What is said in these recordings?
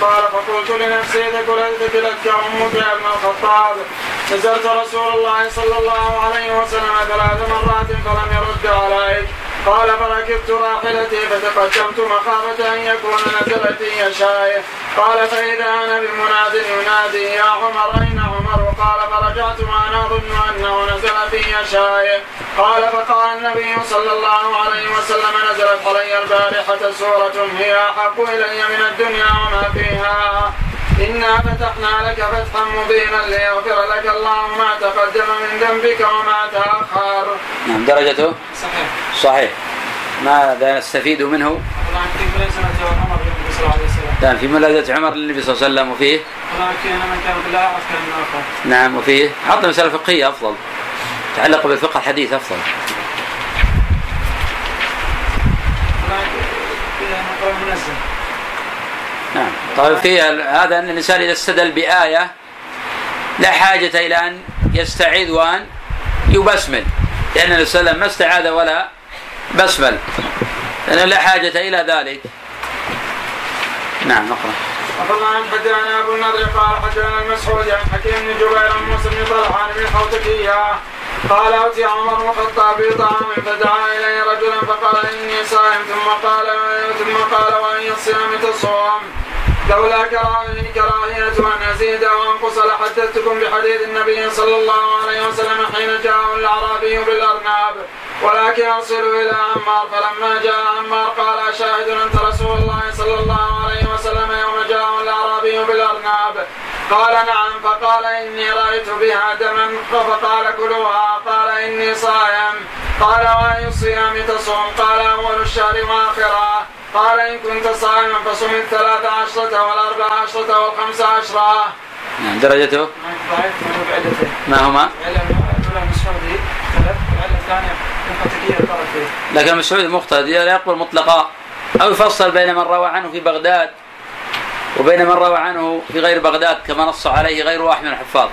قال فقلت لنفسي ذكرت لك أمك يا ابن الخطاب. نزلت رسول الله صلى الله عليه وسلم ثلاث مرات فلم يرد عليك. قال فركبت راحلتي فتقدمت مخافة أن يكون نزل في شاية قال فإذا أنا بمناد ينادي يا عمر أين عمر؟ قال فرجعت وأنا أظن أنه نزل في شاية قال فقال النبي صلى الله عليه وسلم نزلت علي البارحة سورة هي أحب إلي من الدنيا وما فيها. إنا فتحنا لك فتحا مبينا ليغفر لك الله ما تقدم من ذنبك وما تأخر. نعم درجته صحيح. صحيح. ماذا نستفيد منه؟ في ملازمة عمر للنبي صلى الله عليه وسلم. نعم في ملازمة عمر للنبي صلى الله عليه وسلم وفيه؟ في من كان بالله أعرف كان من آخر. نعم وفيه؟ حط مسألة فقهية أفضل. تعلق بالفقه الحديث أفضل. منزل. نعم. طيب في هذا أن الإنسان إذا استدل بآية لا حاجة إلى أن يستعيذ وأن يبسمل لأن النبي صلى الله عليه وسلم ما استعاذ ولا بسمل لأن لا حاجة إلى ذلك. نعم نقرأ. وقال عن حدثنا أبو النضر قال حدثنا المسعود عن حكيم بن جبير عن موسى بن طلحة عن ابن الحوتكية قال أتي عمر بن الخطاب بطعام فدعا إلي رجلا فقال إني صائم ثم قال ثم قال وأي الصيام تصوم. لولا كراهية أن أزيد أو أنقص لحدثتكم بحديث النبي صلى الله عليه وسلم حين جاءه الأعرابي بالأرناب. ولكن أرسلوا إلى عمار فلما جاء عمار قال أشاهد أنت رسول الله صلى الله عليه وسلم يوم جاءه الأعرابي بالأرناب. قال نعم. فقال إني رأيت بها دما. فقال كلوها. قال إني صائم قال وأي الصيام تصوم؟ قال أول الشهر وآخره. قال إن كنت صائما فصم الثلاث عشرة والأربع عشرة والخمس عشرة. نعم درجته؟ ما هما؟ لكن مسعود مقتضي لا يقبل مطلقا. أو يفصل بين من روى عنه في بغداد وبين من روى عنه في غير بغداد كما نص عليه غير واحد من الحفاظ.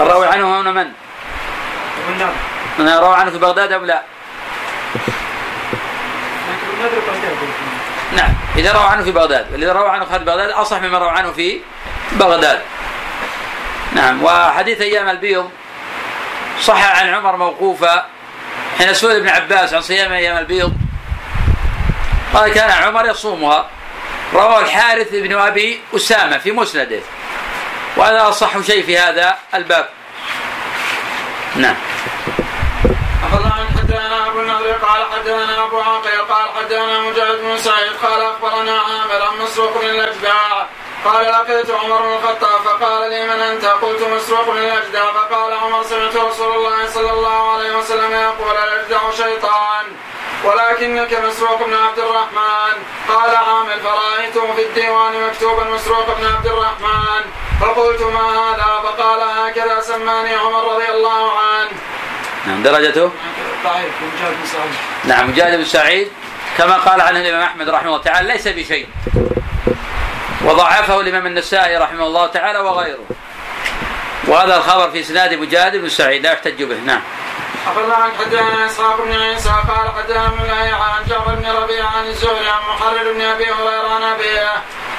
الراوي عنه هنا من؟ من روى عنه في بغداد أم لا؟ نعم. إذا روى عنه في بغداد والذي روى عنه خارج بغداد أصح مما روى عنه في بغداد. نعم. وحديث أيام البيض صح عن عمر موقوفا حين سئل ابن عباس عن صيام أيام البيض. قال كان عمر يصومها. رواه الحارث بن أبي أسامة في مسنده. وهذا أصح شيء في هذا الباب. نعم أخذ عن حدثنا أبو النضر قال حدثنا أبو عاقل قال حدثنا مجاهد بن سعيد قال أخبرنا عامر عن مسروق بن الأجداع قال لقيت عمر بن الخطاب فقال لي من أنت؟ قلت مسروق بن الاجدع فقال عمر سمعت رسول الله صلى الله عليه وسلم يقول الاجدع شيطان ولكنك مسروق بن عبد الرحمن. قال عامر فرأيته في الديوان مكتوبا مسروق بن عبد الرحمن. فقلت ما هذا؟ فقال هكذا سماني عمر رضي الله عنه. نعم درجته؟ ضعيف مجاهد بن سعيد. نعم مجاهد بن سعيد كما قال عنه الإمام أحمد رحمه الله تعالى ليس بشيء. وضعفه الإمام النسائي رحمه الله تعالى وغيره. وهذا الخبر في إسناد مجاهد بن سعيد لا يحتج به. نعم. أخبرنا عن حدثنا إسحاق بن عيسى قال حدثنا عن جعفر بن ربيعة عن الزهري عن محرر بن أبي هريرة عن أبيه.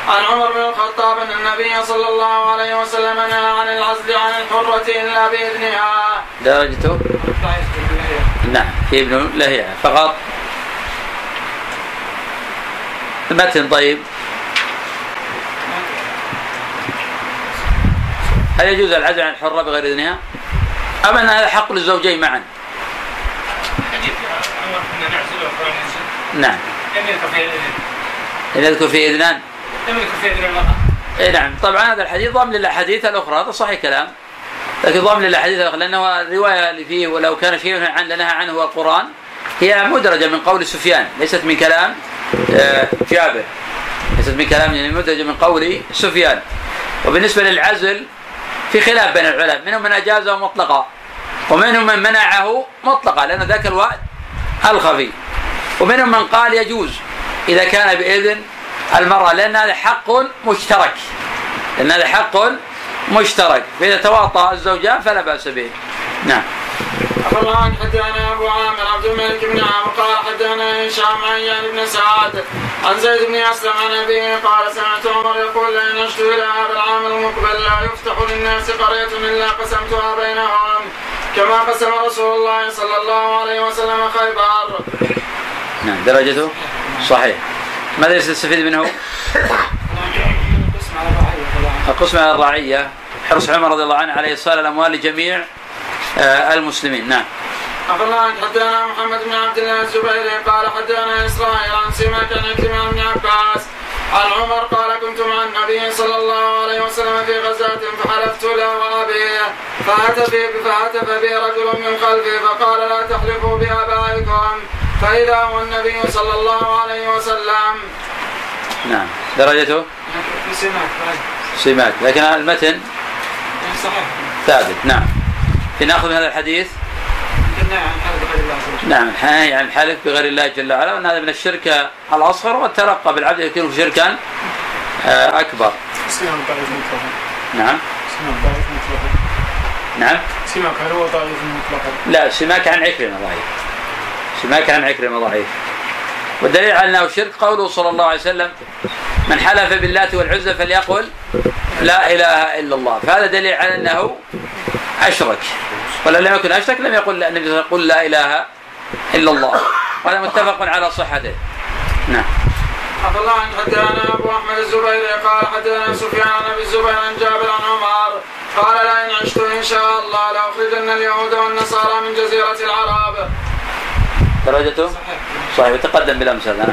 عن عمر بن الخطاب أن النبي صلى الله عليه وسلم نهى عن العزل عن الحرة إلا بإذنها. درجته؟ نعم في ابن لهيعة فقط المتن طيب هل يجوز العزل عن الحرة بغير إذنها؟ أم أن هذا حق للزوجين معا؟ نعم لم يذكر في إن يذكر في إذنان المرأة. اي نعم. طبعا هذا الحديث ضم للأحاديث الأخرى هذا صحيح كلام. لكن ضم للأحاديث الأخرى لأنه الرواية اللي فيه ولو كان شيء عن نهى عنه هو القرآن هي مدرجة من قول سفيان ليست من كلام آه، جابر. ليست من كلام يعني مدرجة من قول سفيان. وبالنسبة للعزل في خلاف بين العلماء منهم من أجازه مطلقا ومنهم من منعه مطلقا لأن ذاك الوقت الخفي. ومنهم من قال يجوز إذا كان بإذن المرأة لأن هذا حق مشترك؟ لأن هذا حق مشترك. فإذا تواطأ الزوجان فلا بأس به. نعم. أخبرنا حدثنا أبو عامر عبد الملك بن عامر قال حدثنا هشام عن يعني بن سعد عن زيد بن أسلم عن أبيه قال سمعت عمر يقول لئن عشت إلى هذا العام المقبل لا يفتح للناس قرية إلا قسمتها بينهم كما قسم رسول الله صلى الله عليه وسلم خيبر. نعم. درجته؟ صحيح. ماذا يستفيد منه؟ القسم على الرعية. حرص عمر رضي الله عنه على إيصال الأموال لجميع آه، المسلمين. نعم. أخبرنا حدثنا محمد بن عبد الله الزبيري قال حدثنا إسرائيل عن سماك عن عكرمة بن عباس. عن عمر قال كنت مع النبي صلى الله عليه وسلم في غزاة فحلفت له وأبيه. فهتف فهتف بي رجل من خلفي فقال لا تحلفوا بآبائكم. فإذا هو النبي صلى الله عليه وسلم. نعم. درجته؟ في سماك سماك لكن المتن صحيح. ثابت. نعم. لناخذ من هذا الحديث؟ قلنا عن حلف غير الله نعم. الحناية عن الحلف بغير الله جل وعلا وأن هذا من الشرك الأصغر والترقى بالعبد يكون شركا آه، أكبر. سماك ضعيف مطلقا. نعم. سماك ضعيف مطلقا. نعم. سماك هل هو ضعيف مطلقا؟ لا سماك عن عكرمة ضعيف سماك عن عكرمه ضعيف والدليل على أنه شرك قوله صلى الله عليه وسلم من حلف باللات والعزى فليقل لا إله إلا الله. فهذا دليل على أنه أشرك. ولو لم يكن أشرك لم يقل النبي صلى الله قل لا إله إلا الله. وهذا متفق على صحته. نعم. عبد الله عن حدثنا أبو أحمد الزبيري قال حدثنا سفيان عن ابي الزبير عن جابر عن عمر قال لئن عشت إن شاء الله لأخرجن اليهود والنصارى من جزيرة العرب. درجته؟ صحيح. وتقدم بالامس هذا نعم.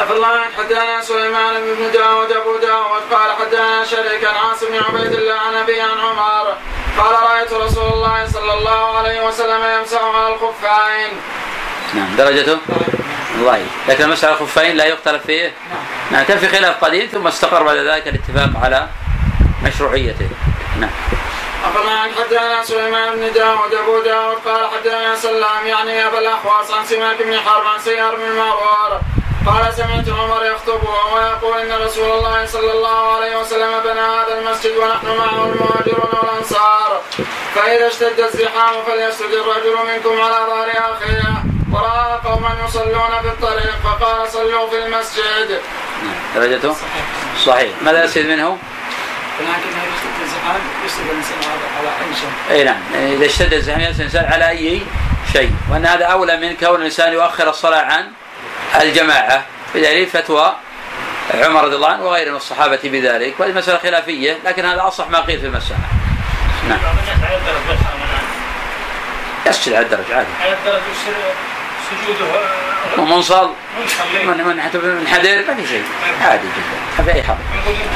عبد الله عن حدثنا سليمان بن داود أبو داود قال حدثنا شريك عن عاصم بن عبيد الله عن أبي عن عمر. قال رأيت رسول الله صلى الله عليه وسلم يمسح على الخفين. نعم. درجته؟ ضعيف لكن مسألة الخفين لا يختلف فيه. نعم. كان في خلاف قديم ثم استقر بعد ذلك الاتفاق على مشروعيته. نعم. أخبرنا حدثنا سليمان بن داود أبو داود قال حدثنا سلام يعني أبا الأحواص عن سماك بن حرب عن سيار بن المعور قال سمعت عمر يخطب ويقول إن رسول الله صلى الله عليه وسلم بنى هذا المسجد ونحن معه المهاجرون والأنصار. فإذا اشتد الزحام فليسجد الرجل منكم على ظهر أخيه. ورأى قوما يصلون في الطريق فقال صلوا في المسجد. درجته؟ صحيح. ماذا يستفيد منه؟ لكن إذا اشتد الزحام؟ يسجد الإنسان على أي شيء؟ إي نعم. إذا اشتد الزحام يجلس الإنسان على أي شيء. وأن هذا أولى من كون الإنسان يؤخر الصلاة عن الجماعة. بدليل فتوى عمر رضي الله عنه وغيره من الصحابة بذلك. وهذه مسألة خلافية لكن هذا أصح ما قيل في المسألة. نعم. يسجد على الدرج عادي. على الدرج سجوده. ومنصل منصلي من من منحدر ما في شيء. عادي جدا. ما في اي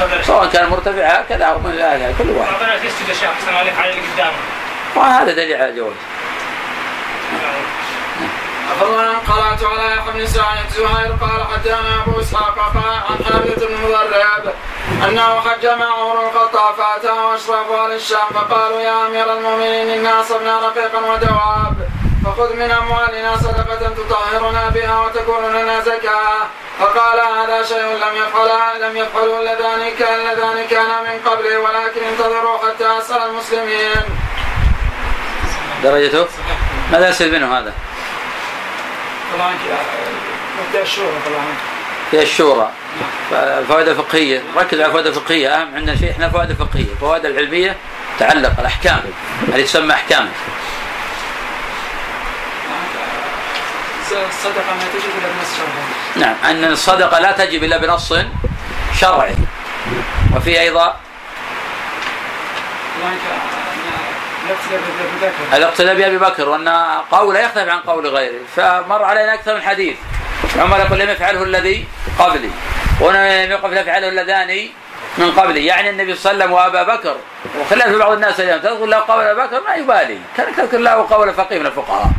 منتظر سواء كان مرتفع هكذا أو من هكذا كل واحد. بعض الناس يسجد الشيخ حسن عليك على اللي قدامه. وهذا دليل على الجواز أخبرنا قرأت على يحيى بن سعيد زهير قال حدثنا أبو إسحاق قال عن حارثة بن مضرب أنه حج مع عمر الخطاب فأتاه أشراف أهل الشام فقالوا يا أمير المؤمنين إنا أصبنا رقيقا ودواب. فخذ من أموالنا صدقة تطهرنا بها وتكون لنا زكاة. فقال هذا شيء لم يفعل لم يفعله اللذان كان اللذان كان من قبله ولكن انتظروا حتى أسأل المسلمين. درجته؟ ماذا يستفيد منه هذا؟ طبعا مبدأ الشورى طبعا. هي الشورى. الفوائد الفقهية. ركز على الفوائد الفقهية. أهم عندنا شيء إحنا الفوائد الفقهية. الفوائد العلمية تعلق الأحكام. اللي تسمى أحكام؟ الصدقة ما تجد إلا بنص شرعي. نعم أن الصدقة لا تجب إلا بنص شرعي. وفي أيضا الأقتداء بأبي بكر وأن قوله يختلف عن قول غيره. فمر علينا أكثر من حديث. عمر يقول لم يفعله الذي قبلي. ولم يقف يفعله اللذان من قبلي. يعني النبي صلى الله عليه وسلم وأبا بكر. وخلاف بعض الناس اليوم. تذكر له قول أبا بكر ما يبالي. كان تذكر له قول فقيه من الفقهاء.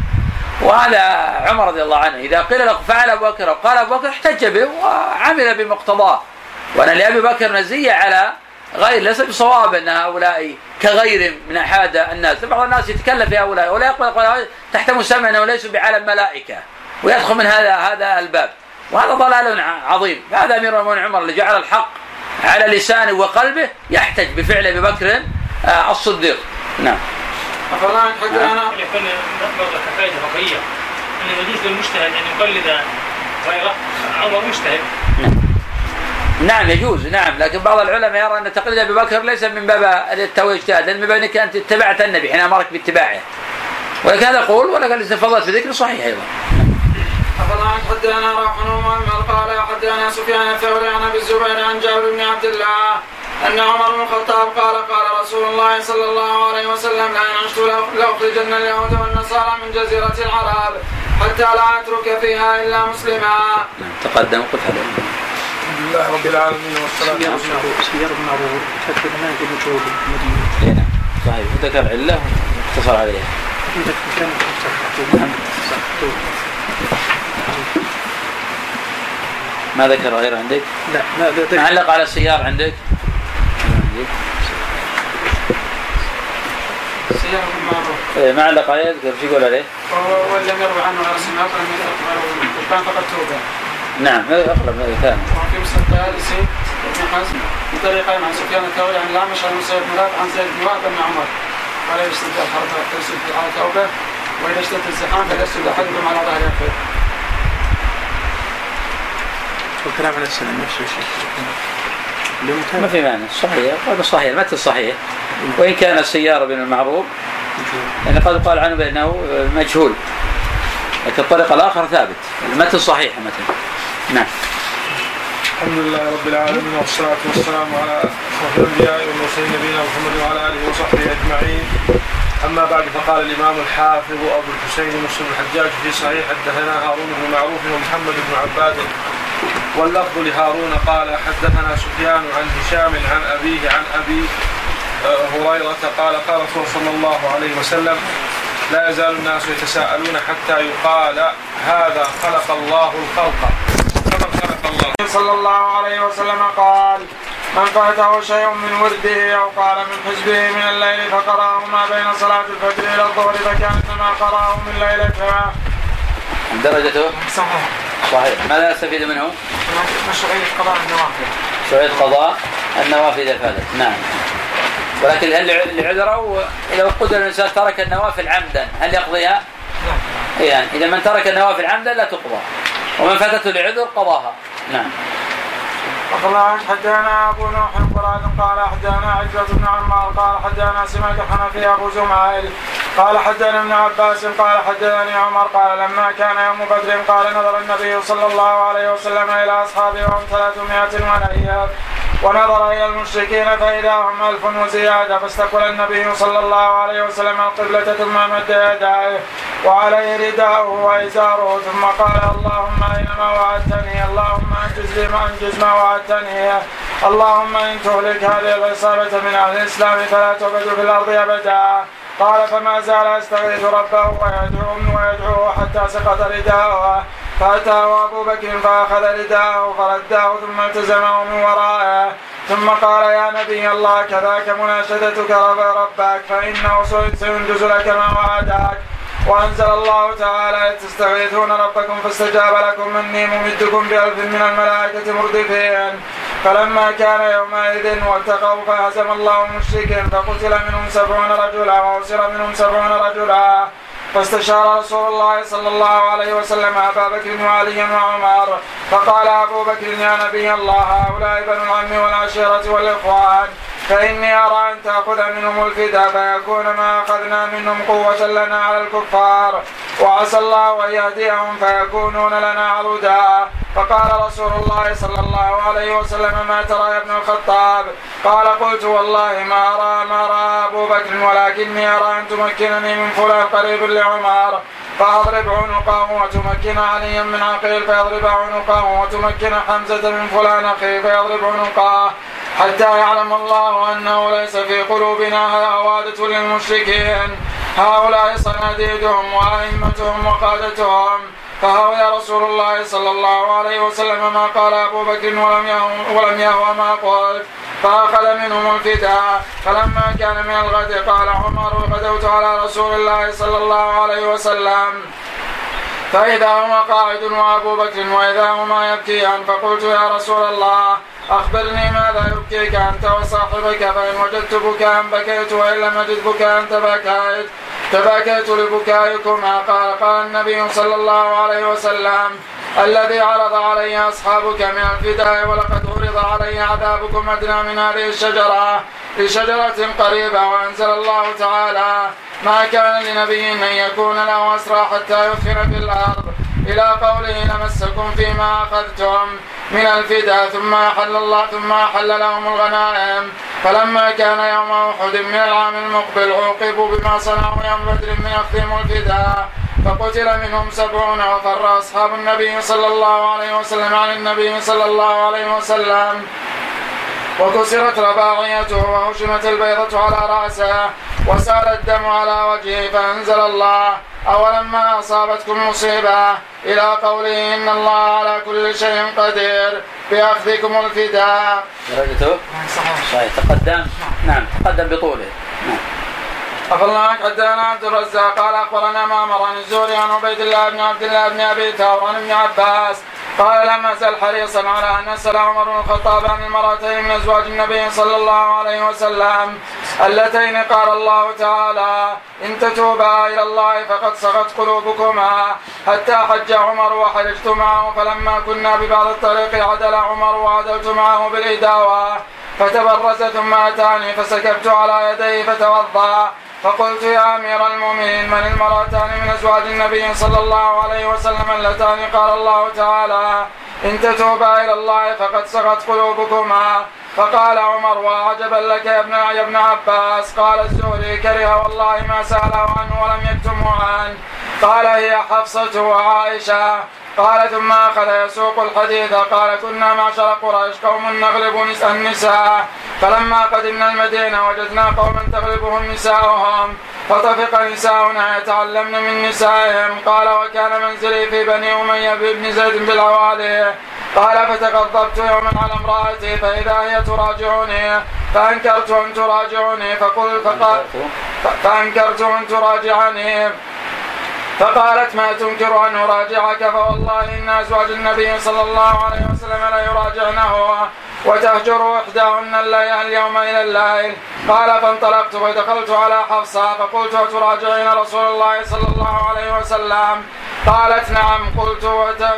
وهذا عمر رضي الله عنه. إذا قيل له فعل أبو بكر أو قال أبو بكر احتج به وعمل بمقتضاه. وان لأبي بكر مزيه على غير ليس بصواب أن هؤلاء كغير من أحد الناس. بعض الناس يتكلم في هؤلاء ولا يقبل تحت مسمى انه ليسوا بعالم ملائكة ويدخل من هذا هذا الباب. وهذا ضلال عظيم. هذا أمير المؤمنين عمر اللي جعل الحق على لسانه وقلبه يحتج بفعل أبي بكر آه، الصديق. نعم. أفلا حدثنا يكون برضه فقهية أنه يجوز للمجتهد أن يقلد غيره عمر مجتهد. نعم يجوز نعم لكن بعض العلماء يرى أن تقليد أبي بكر ليس من باب التوي اجتهاد لأن من باب أنك أنت اتبعت النبي حين أمرك باتباعه. ولكن هذا قول ولكن الاستفاضات بذكر صحيح أيضا. أفلا حدثنا روح مؤمل قال حدثنا سفيان الثوري عن أبي الزبير عن جابر بن عبد الله أن عمر بن الخطاب قال قال رسول الله صلى الله عليه وسلم لئن عشت لأخرجن اليهود والنصارى من جزيرة العرب حتى لا أترك فيها إلا مسلما. نعم تقدم قلت هذا. الحمد لله رب العالمين والصلاة والسلام. سير بن عروة فتح ما يقول مجهول المدينة. إيه نعم. صحيح. وذكر عله واقتصر عليها. عندك مكان ما ذكر غير عندك لا لا معلق على السيار عندك عندك سيارة بن معروف إيه، معلق عليه يذكر شو يقول عليه وهو لم يروي عنه غير اسمه كان فقط توبة. نعم أقرب من الثاني وفي مسلم الطيالسي ابن حزم من طريقين عن سفيان الثوري عن الأعمش عن مسيب بن عن زيد بن وهب بن عمر قال يشتد الحرب فيرسل على توبه وإذا اشتد الزحام فليسجد احدكم على ظهر يقفل. والكلام عن السنة نفس الشيء ما في معنى صحيح. هذا صحيح. المتن صحيح. وإن كان السيارة بن المعروف لأن قد قال عنه بأنه مجهول. لكن الطريق الآخر ثابت. المتن صحيح المتن نعم. الحمد لله رب العالمين والصلاة والسلام على أشرف الأنبياء والمرسلين نبينا محمد وعلى آله وصحبه أجمعين. أما بعد فقال الإمام الحافظ أبو الحسين مسلم الحجاج في صحيح حدثنا هارون بن معروف ومحمد بن عباد واللفظ لهارون قال حدثنا سفيان عن هشام عن أبيه عن أبي آه، هريرة قال قال رسول صلى الله عليه وسلم لا يزال الناس يتساءلون حتى يقال هذا خلق الله الخلق فمن خلق الله صلى الله عليه وسلم قال من فاته شيء من ورده أو قال من حزبه من الليل فقراه ما بين صلاة الفجر إلى الظهر فكانما قرأه من ليلتها. درجته؟ صحيح. صحيح. ماذا نستفيد منه؟ مشروعية قضاء النوافل. شرعية قضاء النوافل إذا فاتت نعم. ولكن هل لعذر أو إذا قدر الإنسان ترك النوافل عمدا هل يقضيها؟ يعني إذا من ترك النوافل عمدا لا تقضى. ومن فاتته لعذر قضاها. نعم. وقال حدثنا أبو نوح قراد قال حدثنا عزة بن عمار. قال حدثنا سماك الحنفي أبو زمعيل قال حدثنا ابن عباس. قال حدثني عمر. قال لما كان يوم بدر قال نظر النبي صلى الله عليه وسلم إلى أصحابه وهم 300 ونيات ونظر إلى المشركين فإذا هم ألف وزيادة. فاستقبل النبي صلى الله عليه وسلم القبلة ثم مد يديه وعليه رداؤه وإزاره. ثم قال اللهم اينما وعدتني. اللهم أنجز لي ما أنجز ما وعدتني. اللهم إن تهلك هذه العصابة من أهل الإسلام فلا تعبد في الأرض أبدا. قال فما زال يستغيث ربه ويدعو ويدعوه حتى سقط رداؤه. فأتاه أبو بكر فأخذ رداءه فرداه ثم التزمه من ورائه. ثم قال يا نبي الله كذاك مناشدتك رب ربك فإنه سينجز لك ما وعدك. وأنزل الله تعالى تستغيثون ربكم فاستجاب لكم اني ممدكم بألف من الملائكة مردفين. فلما كان يومئذ والتقوا فهزم الله المشركين فقتل منهم سبعون رجلا وأسر منهم سبعون رجلا. فاستشار رسول الله صلى الله عليه وسلم أبا بكر وعليا وعمر فقال أبو بكر يا نبي الله هؤلاء بنو العم والعشيرة والإخوان. فإني أرى أن تأخذ منهم الفداء فيكون ما أخذنا منهم قوة لنا على الكفار. وعسى الله أن يهديهم فيكونون لنا عرودا فقال رسول الله صلى الله عليه وسلم ما ترى يا ابن الخطاب؟ قال قلت والله ما أرى ما راى أبو بكر ولكني أرى أن تمكنني من فلان قريب لعمر. فاضرب عنقه وتمكن عليا من عقيل فيضرب عنقه وتمكن حمزة من فلان اخيه فيضرب عنقه. حتى يعلم الله أنه ليس في قلوبنا هوادة للمشركين. هؤلاء صناديدهم وأئمتهم وقادتهم. فهوى رسول الله صلى الله عليه وسلم ما قال أبو بكر ولم يهو ولم يهوى ما قلت. فأخذ منهم الفداء فلما كان من الغد قال عمر غدوت على رسول الله صلى الله عليه وسلم. فإذا هو قاعد وأبو بكر وإذا هما يبكيان فقلت يا رسول الله أخبرني ماذا يبكيك أنت وصاحبك فإن وجدت بكاء بكيت وإن لم أجد بكاء تبكيت تبكيت لبكائكما قال قال النبي صلى الله عليه وسلم الذي عرض علي أصحابك من الفداء ولقد عرض علي عذابكم أدنى من هذه الشجرة لشجرة قريبة وأنزل الله تعالى ما كان لنبي أن يكون له أسرى حتى يثخن في الأرض. إلى قوله لمسكم فيما أخذتم من الفداء ثم أحل الله ثم أحل لهم الغنائم. فلما كان يوم أحد من العام المقبل عوقبوا بما صنعوا يوم بدر من أخذهم الفداء. فقتل منهم سبعون وفر أصحاب النبي صلى الله عليه وسلم عن النبي صلى الله عليه وسلم وكسرت رباعيته وهشمت البيضة على رأسه وسال الدم على وجهه فأنزل الله أولما أصابتكم مصيبة إلى قوله إن الله على كل شيء قدير بأخذكم الفداء. درجته؟ صحيح. صحيح تقدم نعم تقدم بطوله. نعم. عفى الله حدثنا عبد الرزاق قال أخبرنا معمر عن الزهري عن عبيد الله بن عبد الله بن أبي ثور عن ابن عباس قال لم ازل حريصا على أن اسال عمر بن الخطاب عن المرأتين من أزواج النبي صلى الله عليه وسلم اللتين قال الله تعالى إن تتوبا إلى الله فقد صغت قلوبكما حتى حج عمر وحججت معه فلما كنا ببعض الطريق عدل عمر وعدلت معه بالإداوة فتبرز ثم أتاني فسكبت على يديه فتوضأ فقلت يا أمير المؤمنين من المرأتان من أزواج النبي صلى الله عليه وسلم اللتان؟ قال الله تعالى إن تتوبا إلى الله فقد سغت قلوبكما. فقال عمر وعجبا لك يا ابن يا ابن عباس. قال الزهري كره والله ما سأله عنه ولم يكتمه عنه. قال هي حفصة وعائشة. قال ثم أخذ يسوق الحديث قال كنا معشر قريش قوم نغلب النساء. فلما قدمنا المدينة وجدنا قوما تغلبهم نساؤهم. فطفق نساؤنا يتعلمن من نسائهم. قال وكان منزلي في بني أمية بن زيد بالعوالي قال فتغضبت يوما على امرأتي فإذا هي تراجعني فأنكرت أن تراجعني فقلت فقال فأنكرت أن تراجعني. فقالت ما تنكر أن أراجعك؟ فوالله إن أزواج النبي صلى الله عليه وسلم لا يراجعنه وتهجر الليل اليوم إلى الليل. قال فانطلقت ودخلت على حفصة فقلت وتراجعين رسول الله صلى الله عليه وسلم؟ قالت نعم. قلت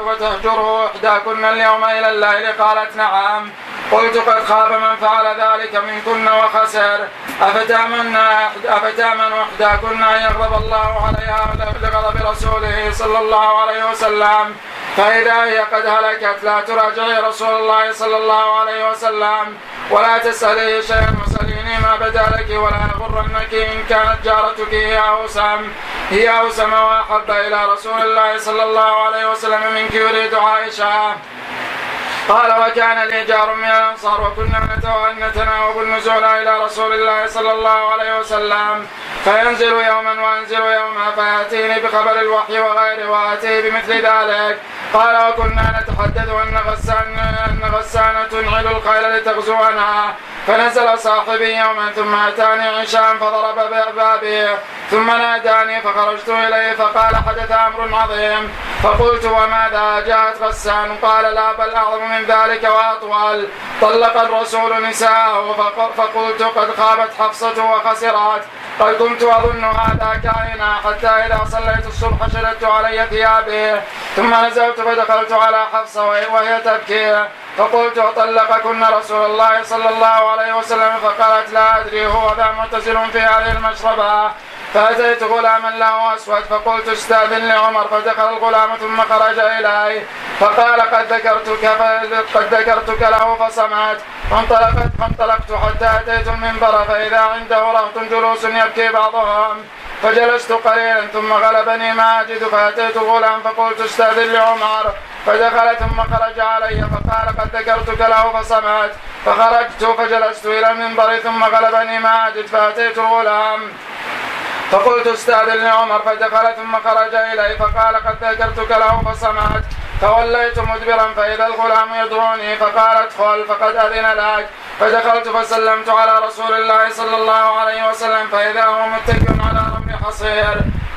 وتهجره إحداكن اليوم إلى الليل؟ قالت نعم. قلت قد خاب من فعل ذلك منكن وخسر. أفتامن أفتأمن إحداكن أن يغضب الله عليها لغضب رسوله صلى الله عليه وسلم. فإذا هي قد هلكت لا تراجعي رسول الله صلى الله عليه وسلم. ولا تسألي شيئا وسأليني ما بدا لك ولا يغرنك إن كانت جارتك هي أوسم. هي أوسم وأحب إلى رسول الله صلى الله عليه وسلم منك يريد عائشة. قال وكان لي جار من الأنصار وكنا نتناوب النزول إلى رسول الله صلى الله عليه وسلم. فينزل يوما وأنزل يوما فيأتيني بخبر الوحي وغيره واتيه بمثل ذلك. قال وكنا نتحدث أن غسان أن غسانة تنعل الخيل لتغزونا. فنزل صاحبي يوما ثم أتاني عشاء فضرب بابي ثم ناداني فخرجت إليه فقال حدث أمر عظيم. فقلت وماذا؟ جاءت غسان قال لا بل أعظم من ذلك وأطول. طلق الرسول نساءه فقلت قد خابت حفصة وخسرت. قد كنت أظن هذا كائنا حتى إذا صليت الصبح شددت علي ثيابي ثم نزلت فدخلت على حفصة وهي تبكي. فقلت طلقكن رسول الله صلى الله عليه وسلم فقالت لا أدري هو ذا معتزل في هذه المشربة. فاتيت غلاما له اسود فقلت استأذن لعمر فدخل الغلام ثم خرج الي فقال قد ذكرتك قد ذكرتك له فسمعت فانطلقت فانطلقت حتى أتيت المنبر فإذا عنده رهط جلوس يبكي بعضهم فجلست قليلا ثم غلبني ما أجد فأتيت غلام فقلت استأذن لعمر فدخل ثم خرج علي فقال قد ذكرتك له فسمعت فخرجت فجلست إلى المنبر ثم غلبني ما أجد فأتيت الغلام. فقلت استاذن لعمر فدخل ثم خرج إلي فقال قد ذكرتك له فسمعت فوليت مدبرا فإذا الغلام يدعوني فقال ادخل فقد أذن لك. فدخلت فسلمت على رسول الله صلى الله عليه وسلم فإذا هو متكئ على رمل حصير.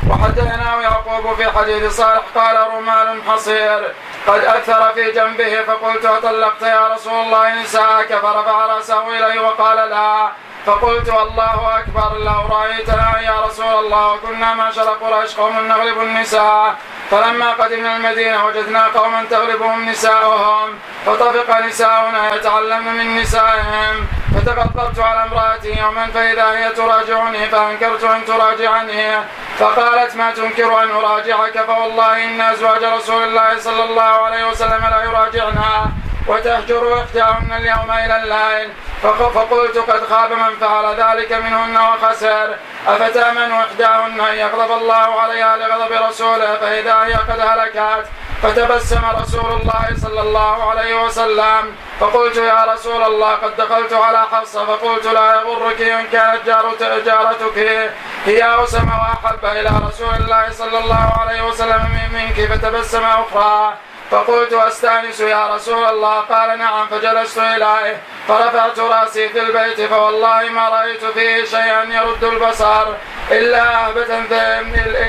وحدثنا يعقوب في حديث صالح قال رمال حصير. قد أكثر في جنبه فقلت أطلقت يا رسول الله نساءك. فرفع رأسه إلي وقال لا. فقلت الله أكبر لو رأيتنا يا رسول الله وكنا معشر قريش قوم نغلب النساء. فلما قدمنا المدينة وجدنا قوما تغلبهم نساؤهم. فطفق نساؤنا يتعلمن من نسائهم. فتغضبت على امرأتي يوما فإذا هي تراجعني فأنكرت أن تراجعني. فقالت ما تنكر أن أراجعك؟ فوالله إن أزواج رسول الله صلى الله عليه وسلم لا يراجعنا. وتهجر إحداهن اليوم إلى الليل. فقلت قد خاب من فعل ذلك منهن وخسر. أفتأمن إحداهن أن يغضب الله عليها لغضب رسوله؟ فإذا هي قد هلكت فتبسم رسول الله صلى الله عليه وسلم. فقلت يا رسول الله قد دخلت على حفصة. فقلت لا يغرك إن كانت جارتك. هي أوسم وأحب إلى رسول الله صلى الله عليه وسلم منك. فتبسم أخرى. فقلت أستأنس يا رسول الله. قال نعم فجلست إليه. فرفعت رأسي في البيت فوالله ما رأيت فيه شيئا يرد البصر. إلا أهبة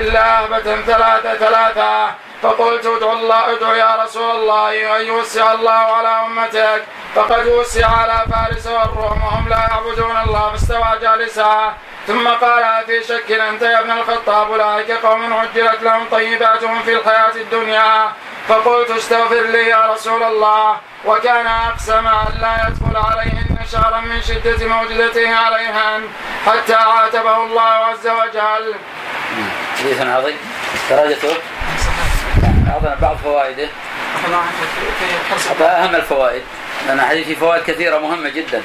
إلا أهبة ثلاثة ثلاثة. فقلت ادعو الله ادعو يا رسول الله أن يوسع الله على أمتك. فقد وسع على فارس والروم وهم لا يعبدون الله فاستوى جالسا. ثم قال في شك أنت يا ابن الخطاب؟ أولئك قوم عجلت لهم طيباتهم في الحياة الدنيا. فقلت استغفر لي يا رسول الله. وكان أقسم أن لا يدخل عليهن شهرا من شدة موجدته عليهن حتى عاتبه الله عز وجل. حديث عظيم. درجته أعطنا بعض فوائده. أهم الفوائد. لأن الحديث فيه فوائد كثيرة مهمة جدا.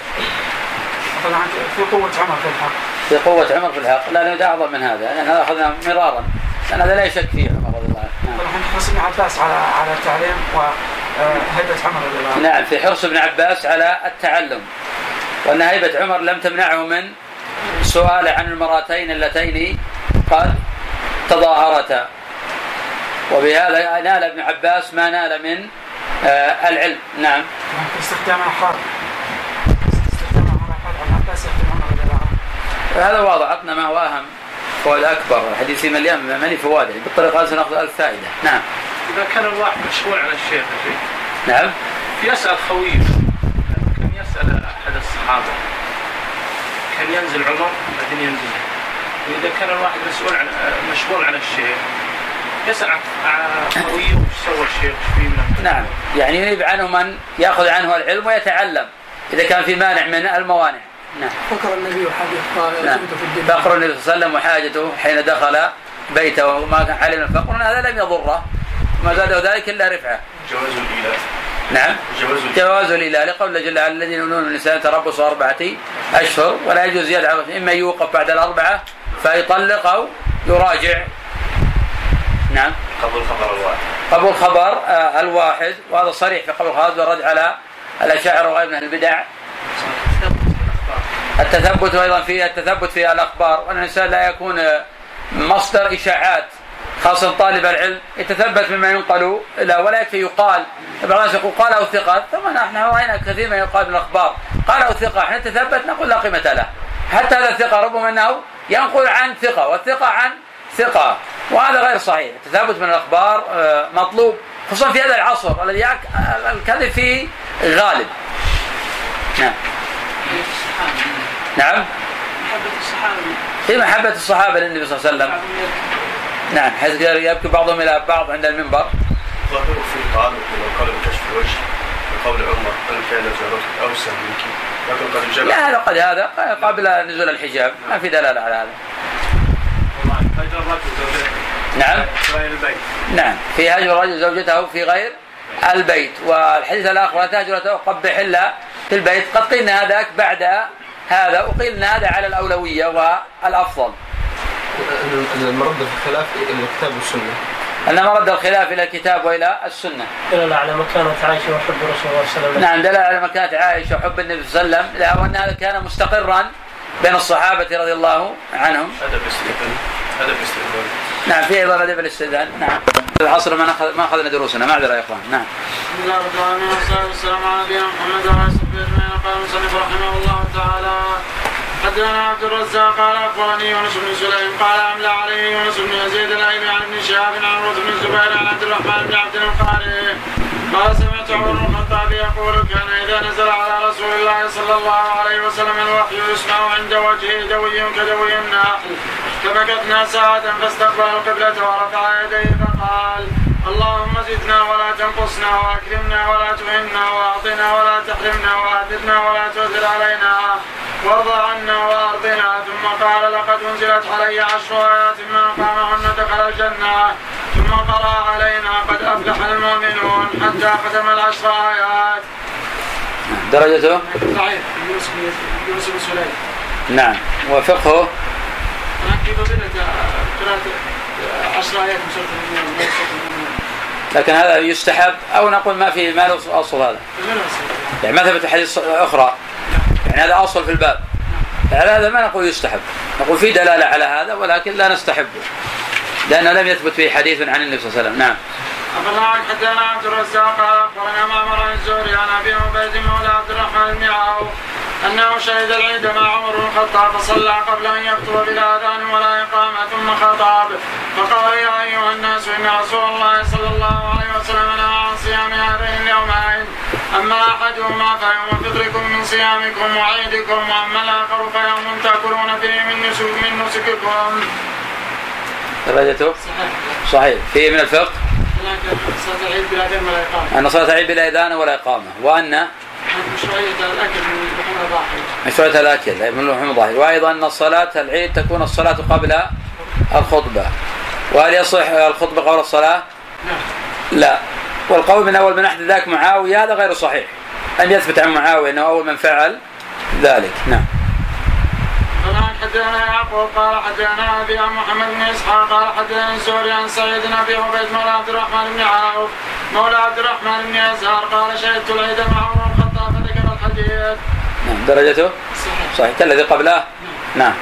في قوة عمر في الحق. في قوة عمر في الحق، لا لا أعظم من هذا، لأن هذا أخذنا مرارا، هذا لا يشك فيه عمر رضي الله عنه. نعم. حرص ابن عباس على على التعليم وهيبة عمر رضي الله عنه. نعم في حرص ابن عباس على التعلم. وأن هيبة عمر لم تمنعه من سؤاله عن المراتين اللتين قد تظاهرتا. وبهذا نال ابن عباس ما نال من آه العلم نعم استخدام حار استخدام عن عباس هذا واضح عطنا ما هو أهم فوائد أكبر الحديث مليان مليء فوائد بالطريقة هذه سنأخذ ألف فائدة. نعم. إذا كان الواحد مشغول عن الشيخ نعم. يسأل خويه كان يسأل أحد الصحابة. كان ينزل عمر؟ بعدين ينزل. وإذا كان الواحد مسؤول عن مشغول عن الشيخ يسأل عن خويه وش سوى الشيخ؟ فيه من نعم. يعني ينيب عنه من يأخذ عنه العلم ويتعلم. إذا كان في مانع من الموانع. نعم. فكر النبي وحاجته نعم. في الدنيا. فقر النبي صلى الله عليه وسلم وحاجته حين دخل بيته وما كان من الفقر هذا لم يضره. ما زاده ذلك إلا رفعه. جواز الاله نعم. جواز جواز الاله لقول جل وعلا الذين يؤمنون من النساء تربص أربعة أشهر ولا يجوز زيادة إما يوقف بعد الأربعة فيطلق أو يراجع. نعم. قبول خبر الواحد. قبول خبر آه الواحد. وهذا صريح في قبول خبر الرد على الأشاعرة وغير من البدع التثبت أيضا في التثبت في الأخبار وأن الإنسان لا يكون مصدر إشاعات خاصة طالب العلم يتثبت مما ينقل له ولا يكفي يقال. بعض الناس يقول قاله ثقة ثم نحن راينا كثير ما يقال من الاخبار قاله ثقة إحنا نتثبت نقول لا قيمة له. حتى هذا الثقة ربما أنه ينقل عن ثقة والثقة عن ثقة. وهذا غير صحيح. التثبت من الأخبار مطلوب خصوصا في هذا العصر الذي الكذب فيه غالب. نعم. نعم. محبة الصحابة. في محبة الصحابة للنبي صلى الله عليه وسلم. نعم حيث يبكي بعضهم إلى بعض عند المنبر. ظاهره في تعلق من قال بكشف الوجه قول عمر هل كان زهرتك أوسع منك. لكن قد جمع لا هذا قد هذا قبل نزول الحجاب. ما في دلالة على هذا. هجر الرجل زوجته. نعم. في غير البيت. نعم في هجر الرجل زوجته في غير البيت. والحديث الآخر لا تهجر قبح إلا في البيت قد قلنا هذاك بعد هذا وقلنا هذا على الأولوية والأفضل. المرد في الخلاف إلى الكتاب والسنة. أن مرد الخلاف إلى الكتاب وإلى السنة. دلالة على مكانة عائشة وحب رسول الله صلى الله عليه وسلم. نعم دلالة على مكانة عائشة وحب النبي صلى الله عليه وسلم لا وأن هذا كان مستقرا بين الصحابة رضي الله عنهم. هدف استئذان هدف استئذان نعم في أيضا أدب الاستئذان نعم. العصر ما ما أخذنا دروسنا. معذرة يا إخوان. نعم. بسم الله الرحمن الرحيم والصلاه والسلام على نبينا محمد وعلى اله وصحبه اجمعين قال المصنف رحمه الله تعالى. حدثنا عبد الرزاق قال أخبرني يونس بن سليم قال املى عليه يونس بن يزيد الايلي عن ابن شهاب عن عروه بن الزبير عن عبد الرحمن بن عبد القاري قال سمعت عمر بن الخطاب يقول كان إذا نزل على رسول الله صلى الله عليه وسلم الوحي يسمع عند وجهه دوي كدوي النحل فمكثنا ساعة فاستقبل القبلة ورفع يديه فقال اللهم زدنا ولا تنقصنا وأكرمنا ولا تهنا وأعطنا ولا تحرمنا واثرنا ولا تؤثر علينا وارض عنا وأرضنا ثم قال لقد أنزلت علي عشر آيات ما قامهن دخل الجنة ثم قرأ علينا قد أفلح المؤمنون حتى ختم العشر آيات. درجته؟ ضعيف يونس بن سليم. نعم وفقهه؟ كيف بدأت قراءة عشر آيات من سورة لكن هذا يستحب أو نقول ما في ما له أصل هذا. يعني ما ثبت حديث أخرى. يعني هذا أصل في الباب. على هذا ما نقول يستحب. نقول في دلالة على هذا ولكن لا نستحبه. لأنه لم يثبت فيه حديث عن النبي صلى الله عليه وسلم. نعم. عن حدثنا عبد الرزاق قال أخبرنا معمر الزهري عن أبي عبيد مولى عبد الرحمن بن عوف أنه شهد العيد مع عمر بن الخطاب فصلى قبل أن يخطب بلا أذان ولا إقامة ثم خطاب فقال يا أيها الناس إن رسول الله صلى الله عليه وسلم نهى عن صيام هذين اليومين. أما أحدهما فيوم فطركم من صيامكم وعيدكم وأما الآخر فيوم تأكلون فيه من نسك من نسككم. درجته؟ صحيح. صحيح فيه من الفقه صلاة. أن صلاة العيد بلا إذان ولا إقامة وأن مشروعية الأكل من لحوم الضاحية وأيضا أن الصلاة العيد تكون الصلاة قبل الخطبة وهل يصح الخطبة قبل الصلاة؟ نعم. لا والقول من أول من أحدث ذاك معاوية هذا غير صحيح أن يثبت عن معاوية أنه أول من فعل ذلك نعم حدثنا يعقوب قال حدثنا أبي محمد بن إسحاق قال حدثنا الزهري عن سعيد بن ابي عبيد مولى عبد الرحمن بن عوف مولى عبد الرحمن بن يسار قال شهدت العيد مع عمر بن الخطاب فذكر الحديث. نعم درجته؟ صحيح. صحيح كالذي قبله؟ نعم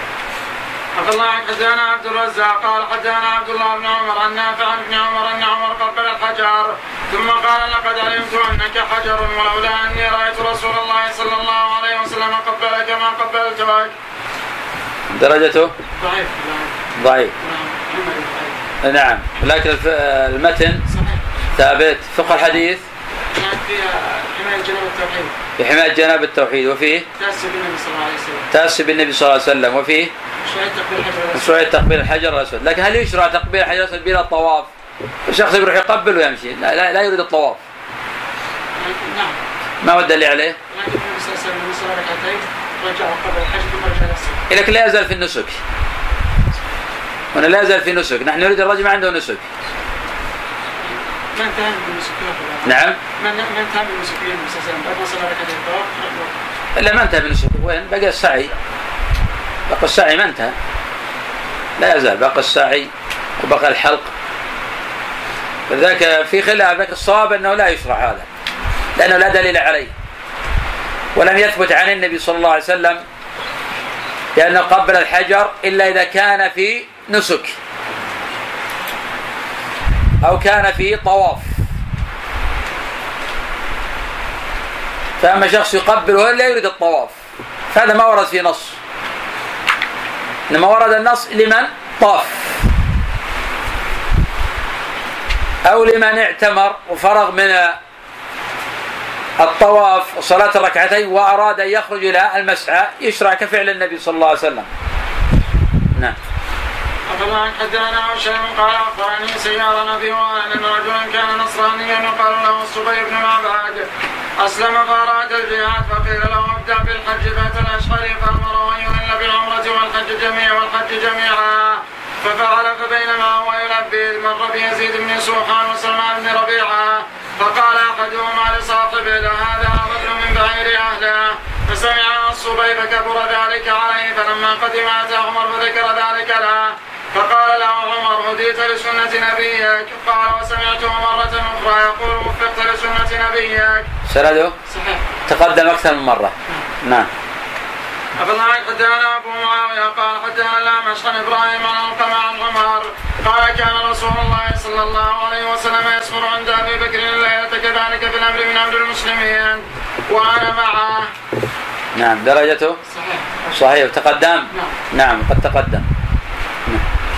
عبد الله حدثنا عبد الرزاق قال حدثنا عبد الله بن عمر عن نافع عن ابن عمر أن عمر قبل الحجر ثم قال لقد علمت أنك حجر ولولا أني رأيت رسول الله صلى الله عليه وسلم قبلك ما قبلتك. درجته؟ ضعيف ضعيف. نعم. نعم. لكن المتن ثابت. فقه الحديث؟ كانت فيها حماية جناب التوحيد. وفيه تاسس بالنبي صلى الله عليه وسلم. تأسي بالنبي صلى الله عليه وسلم. وفيه مشروعية تقبيل الحجر الأسود. لكن هل يشرع تقبيل الحجر الأسود بلا طواف؟ الشخص يروح يقبل ويمشي لا, لا, لا يريد الطواف. نعم. ما هو الدليل عليه؟ لكن لا يزال في النسك. هنا لا يزال في نسك نحن نريد الرجل ما عنده نسك. من نعم. ما انتهى من وسلم بعد ما صلى ركعتين الطواف إلا ما انتهى من النسك وين؟ بقى السعي. بقى السعي ما انتهى. لا يزال. بقى السعي وبقى الحلق. لذلك في خلاف الصواب أنه لا يشرع هذا. لأنه لا دليل عليه. ولم يثبت عن النبي صلى الله عليه وسلم لأنه قبل الحجر إلا إذا كان في نسك. أو كان في طواف. فأما شخص يقبل وهو لا يريد الطواف. فهذا ما ورد في نص. إنما ورد النص لمن طاف. أو لمن اعتمر وفرغ من الطواف وصلاة الركعتين وأراد أن يخرج إلى المسعى يشرع كفعل النبي صلى الله عليه وسلم. نعم. أفلا حدثنا هشام قال أخبرني سيارة أبي وأن أن رجلا كان نصرانيا يقال له الصبي بن معبد أسلم فأراد الجهاد فقيل له ابدأ بالحج فأتى الأشهر فأمره أن يهل بالعمرة والحج جميعا والحج جميعا ففعل فبينما هو يلبي مر بيزيد بن سوحان وسلمان بن ربيعة فقال أحدهما لصاحبه هذا رجل من بعير أهله. فسمع الصبي فكبر ذلك عليه فلما قدم أتى عمر فذكر ذلك له. فقال له عمر هديت لسنة نبيك. قال وسمعته مرة أخرى يقول وفقت لسنة نبيك. سنده صحيح. تقدم أكثر من مرة. نعم. أفضل حدثنا أبو معاوية قال حدثنا الأعمش عن إبراهيم عن عن عمر قال كان رسول الله صلى الله عليه وسلم يصبر عند أبي بكر الليلة كذلك في الأمر من أمر المسلمين. وأنا معه. نعم درجته؟ صحيح. صحيح. تقدم؟ نعم. نعم قد تقدم.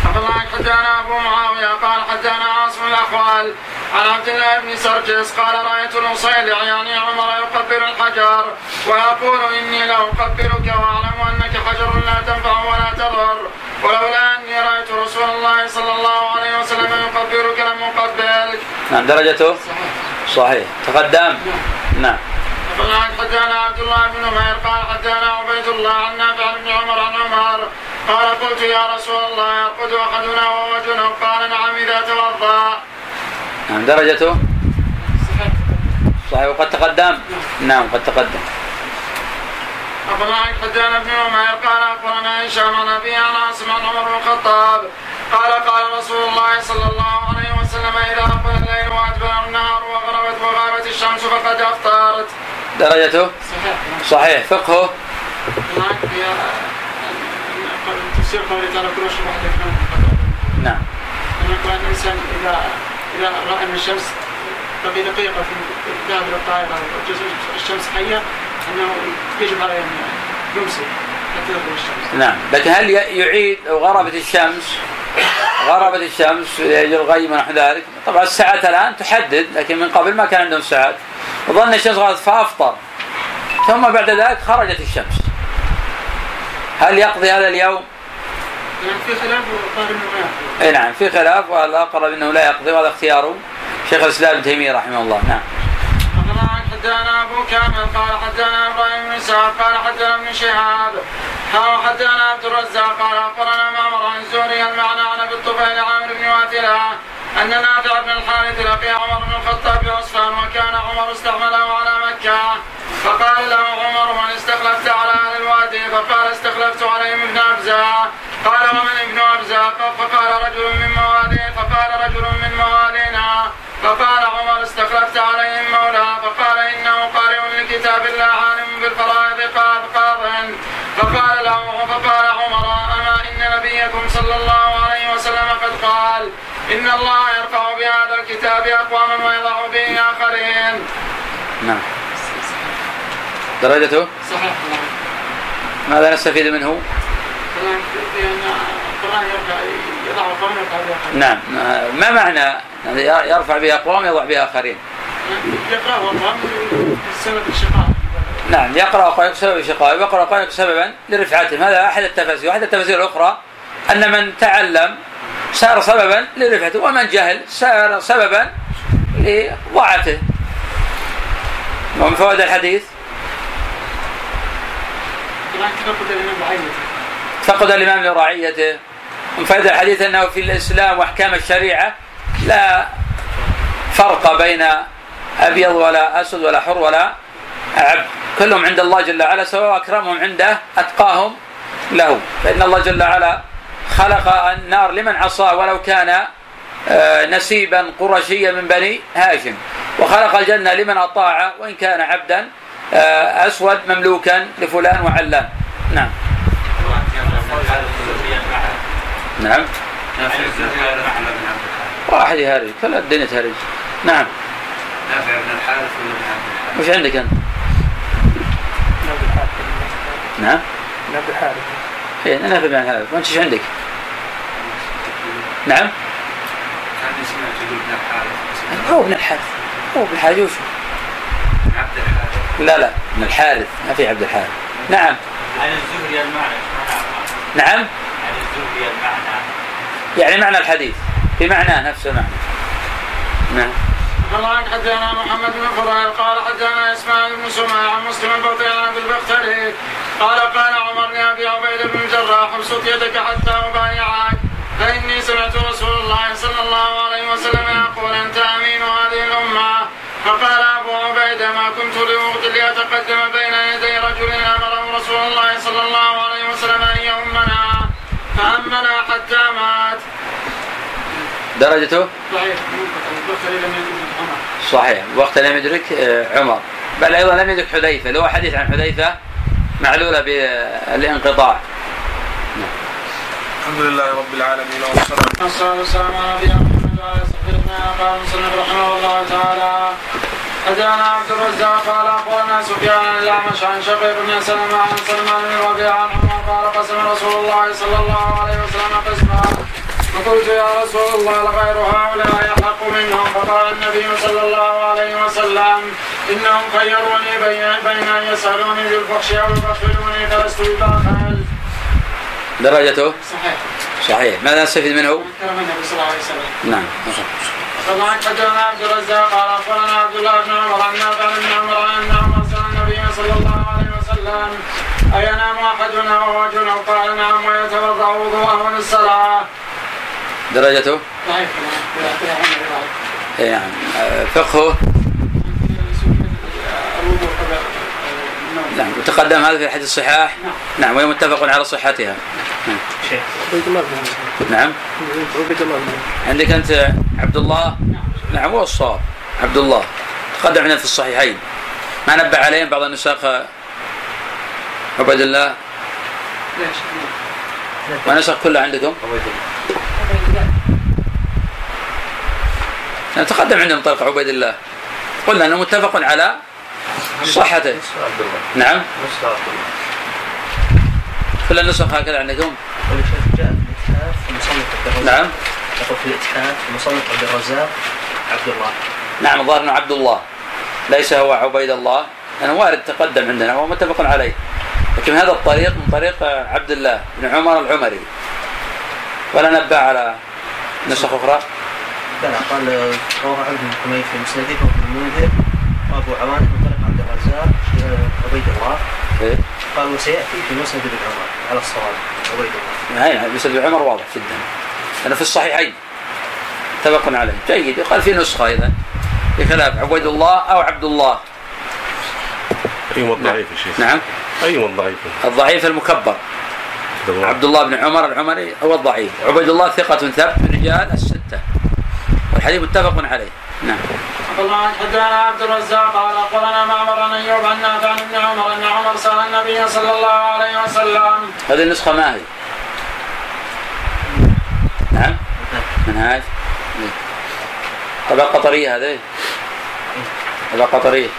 الله حدثنا أبو معاوية قال حدثنا عاصم الأخوال عن عبد الله بن سرجس قال رأيت المصيلع يعني عمر يقبل الحجر ويقول إني لأقبلك وأعلم أنك حجر لا تنفع ولا تضر ولولا أني رأيت رسول الله صلى الله عليه وسلم يقبلك لم أقبلك. نعم درجته؟ صحيح. صحيح. تقدم؟ نعم. فقال حدثنا عبد الله بن عمير قال حدثنا عبيد الله عن نافع بن عمر عن عمر. قال قلت يا رسول الله يرقد أحدنا وهو جنب قال نعم إذا توضا. نعم درجته؟ صحيح. وقد تقدم؟ نعم قد تقدم. أخبرنا حدثنا ابن عمير؟ قال أخبرنا هشام عن أبي عن عاصم عن عمر بن الخطاب. قال قال رسول الله صلى الله عليه وسلم إذا أقبل الليل درجته صحيح. فقهه نعم إذا إذا رأى أن الشمس بقي دقيقة في الطائرة الشمس حية أنه يجب عليه أن يمسك. نعم. لكن هل يعيد لو غربت الشمس؟ غربت الشمس يجي الغيم ونحو ذلك؟ طبعا الساعات الآن تحدد لكن من قبل ما كان عندهم ساعات. وظن الشمس غربت فأفطر. ثم بعد ذلك خرجت الشمس. هل يقضي هذا اليوم؟ يعني في خلاف وقال إنه ما يقضي. أي نعم في خلاف والاقرب إنه لا يقضي وهذا اختياره شيخ الإسلام ابن تيمية رحمه الله. نعم. حدثنا أبو كامل قال حدثنا إبراهيم بن سعد قال حدثنا ابن شهاب قال حدثنا عبد الرزاق قال أخبرنا معمر عن الزهري المعنى عن أبي الطفيل عامر بن واثلة أن نافع بن الحارث لقي عمر بن الخطاب بعصفان وكان عمر استعمله على مكة فقال له عمر من استخلفت على أهل الوادي فقال استخلفت عليهم ابن أبزة قال ومن ابن أبزة فقال رجل من مواليه فقال رجل من موالينا فقال عمر الله يرفع بهذا الكتاب أقواما ويضع به آخرين. نعم. درجته؟ صحيح. ماذا نستفيد منه؟ به. نعم. ما معنى؟ يعني يرفع بها أقوام يضع بها آخرين. يقراه الله سبب الشقاء. نعم. يقرأ قائق سبب الشقاء. ويقرأ قائق سببا لرفعتهم هذا أحد التفاسير. واحد التفاسير الأخرى أن من تعلم صار سببا لرفعته ومن جهل صار سببا لضعته ومن فوائد الحديث؟ تفقد. فقد الإمام لرعيته. من فائدة الحديث أنه في الإسلام وأحكام الشريعة لا فرق بين أبيض ولا أسود ولا حر ولا عبد. كلهم عند الله جل وعلا سواء أكرمهم عنده أتقاهم له. فإن الله جل وعلا خلق النار لمن عصاه ولو كان آه، نسيبا قرشيا من بني هاشم. وخلق الجنة لمن أطاع وإن كان عبدا آه، أسود مملوكا لفلان وعلان. نعم. نعم. واحد يهرج كل الدنيا تهرج. نعم. نافع بن الحارث؟ وش عندك أنت؟ نعم. نبي الحارث إيه أنا في بن الحارث وأنت إيش عندك؟ نعم؟ هو ابن الحارث. هو ابن الحارث بن عبد الحارث لا لا ابن الحارث. ما في عبد الحارث. نعم. عن الزهري المعنى نعم؟ عن الزهري المعنى يعني معنى الحديث. بمعناه نفس المعنى. نعم. قال حدثنا محمد بن فضيل قال حدثنا إسماعيل بن سماع عن مسلم بن عن البختري. قال قال عمر لابي عبيد بن الجراح ابسط يدك حتى أبايعك. فإني سمعت رسول الله صلى الله عليه وسلم يقول أنت أمين هذه الأمة؟ فقال أبو عبيدة ما كنت لأتقدم بين يدي رجل أمره رسول الله صلى الله عليه وسلم أن يؤمنا. فأمنا حتى مات. درجته؟ ضعيف منقطع البختري لم يكن عمر. صحيح. وقت لم يدرك آه، عمر. بل أيضا لم يدرك حذيفة. اللي حديث عن حذيفة معلولة بالانقطاع. الحمد لله رب العالمين والصلاة والسلام على نبينا محمد وعلى أجمعين قال المصنف رحمه الله تعالى حدثنا عبد الرزاق قال أخبرنا سفيان الأعمش عن شقيق بن سلمة عن سلمان بن ربيعة عن عمر قال قسم رسول الله صلى الله عليه وسلم قسما فقلت يا رسول الله لغير هؤلاء يحق منهم فقال النبي صلى الله عليه وسلم إنهم خيروني بين بين أن يسألوني بالفحش أو يبخلوني فلست بباخل. درجته صحيح. صحيح ماذا نستفيد منه؟ كلام النبي صلى الله عليه وسلم. نعم طبعا حدثنا عبد الرزاق قال أخبرنا عبد الله بن عمر عن نافع بن عمر ابن عمر سال النبي صلى الله عليه وسلم أينام أحدنا وهو جنب قال نعم ويتوضأ وضوءه للصلاة. درجته؟ ضعيف إيه نعم فقهه. نعم وتقدم هذا في أحد الصحاح؟ نعم وهي متفق على صحتها. الله نعم. الله عندك أنت عبد الله نعم هو الصواب. عبد الله تقدم عندنا في الصحيحين. ما نبه عليهم بعض النساخ عبيد الله؟ ليش؟ ونسخ كلها عندكم؟ نعم تقدم عندنا طريق عبيد الله. قلنا انه متفق على صحته. نعم. كل النسخ هكذا عندكم نعم. يقول في الاتحاف في مصنف عبد الرزاق عبد الله نعم الظاهر إنه عبد الله. ليس هو عبيد الله. لأنه وارد تقدم عندنا هو متفق عليه. لكن هذا الطريق من طريق عبد الله بن عمر العمري. ولا نبه على نسخ أخرى. لا لا قال رواه عنه حميد في مسنده وابن المنذر. وأبو عوان من طريق عبد الرزاق آه، عبيد الله. إيه؟ قال وسياتي في مسند ابن عمر على الصواب عبيد الله. هاي نعم مسند عمر واضح جدا. لأنه في الصحيحين. متفق عليه. جيد. يقال في نسخة اذا بخلاف عبيد الله أو عبد الله. أيوه الضعيف يا شيخ. نعم. أيوه الضعيف الضعيف المكبر. عبد الله. بن عمر العمري هو الضعيف. عبيد الله ثقة ثبت من رجال الستة. والحديث متفق عليه. نعم. طبعا حدثنا عبد الرزاق قال أخبرنا معمر عن أيوب عن نافع عن ابن عمر أن عمر سأل النبي صلى الله عليه وسلم. هذه النسخة ما هي؟ نعم. منهاج. طبعا قطرية هذه. طبعا قطرية.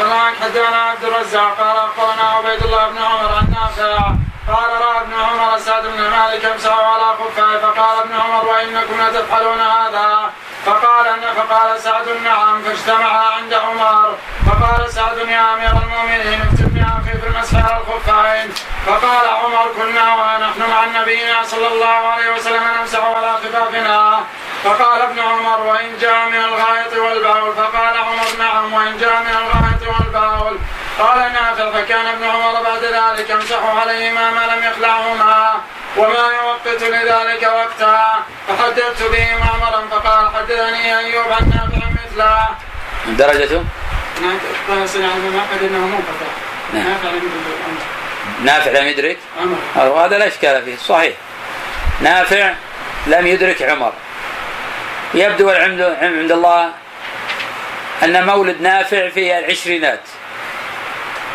طبعا حدثنا عبد الرزاق قال أخبرنا عبيد الله بن عمر عن نافع قال راى ابن عمر سعد بن مالك يمسح على خفه فقال ابن عمر وإنكم لتفعلون هذا؟ فقال فقال سعد نعم فاجتمعا عند عمر. فقال سعد يا أمير المؤمنين اكتبني أخي في المسح على الخفين. فقال عمر كنا ونحن مع النبي صلى الله عليه وسلم نمسح على خفافنا. فقال ابن عمر وإن جاء من الغائط والبول. فقال عمر نعم وإن جاء من الغائط والبول. قال نافع فكان ابن عمر بعد ذلك يمسح عليهما ما لم يخلعهما وما يوقت لذلك وقتا. فحدثت به معمرا فقال حدثني أيوب عن نافع مثله. درجته قد انه منقطع. نافع لم يدرك؟ نافع لم يدرك أمر وهذا لا إشكال فيه صحيح. نافع لم يدرك عمر. يبدو العمد عند الله أن مولد نافع في العشرينات.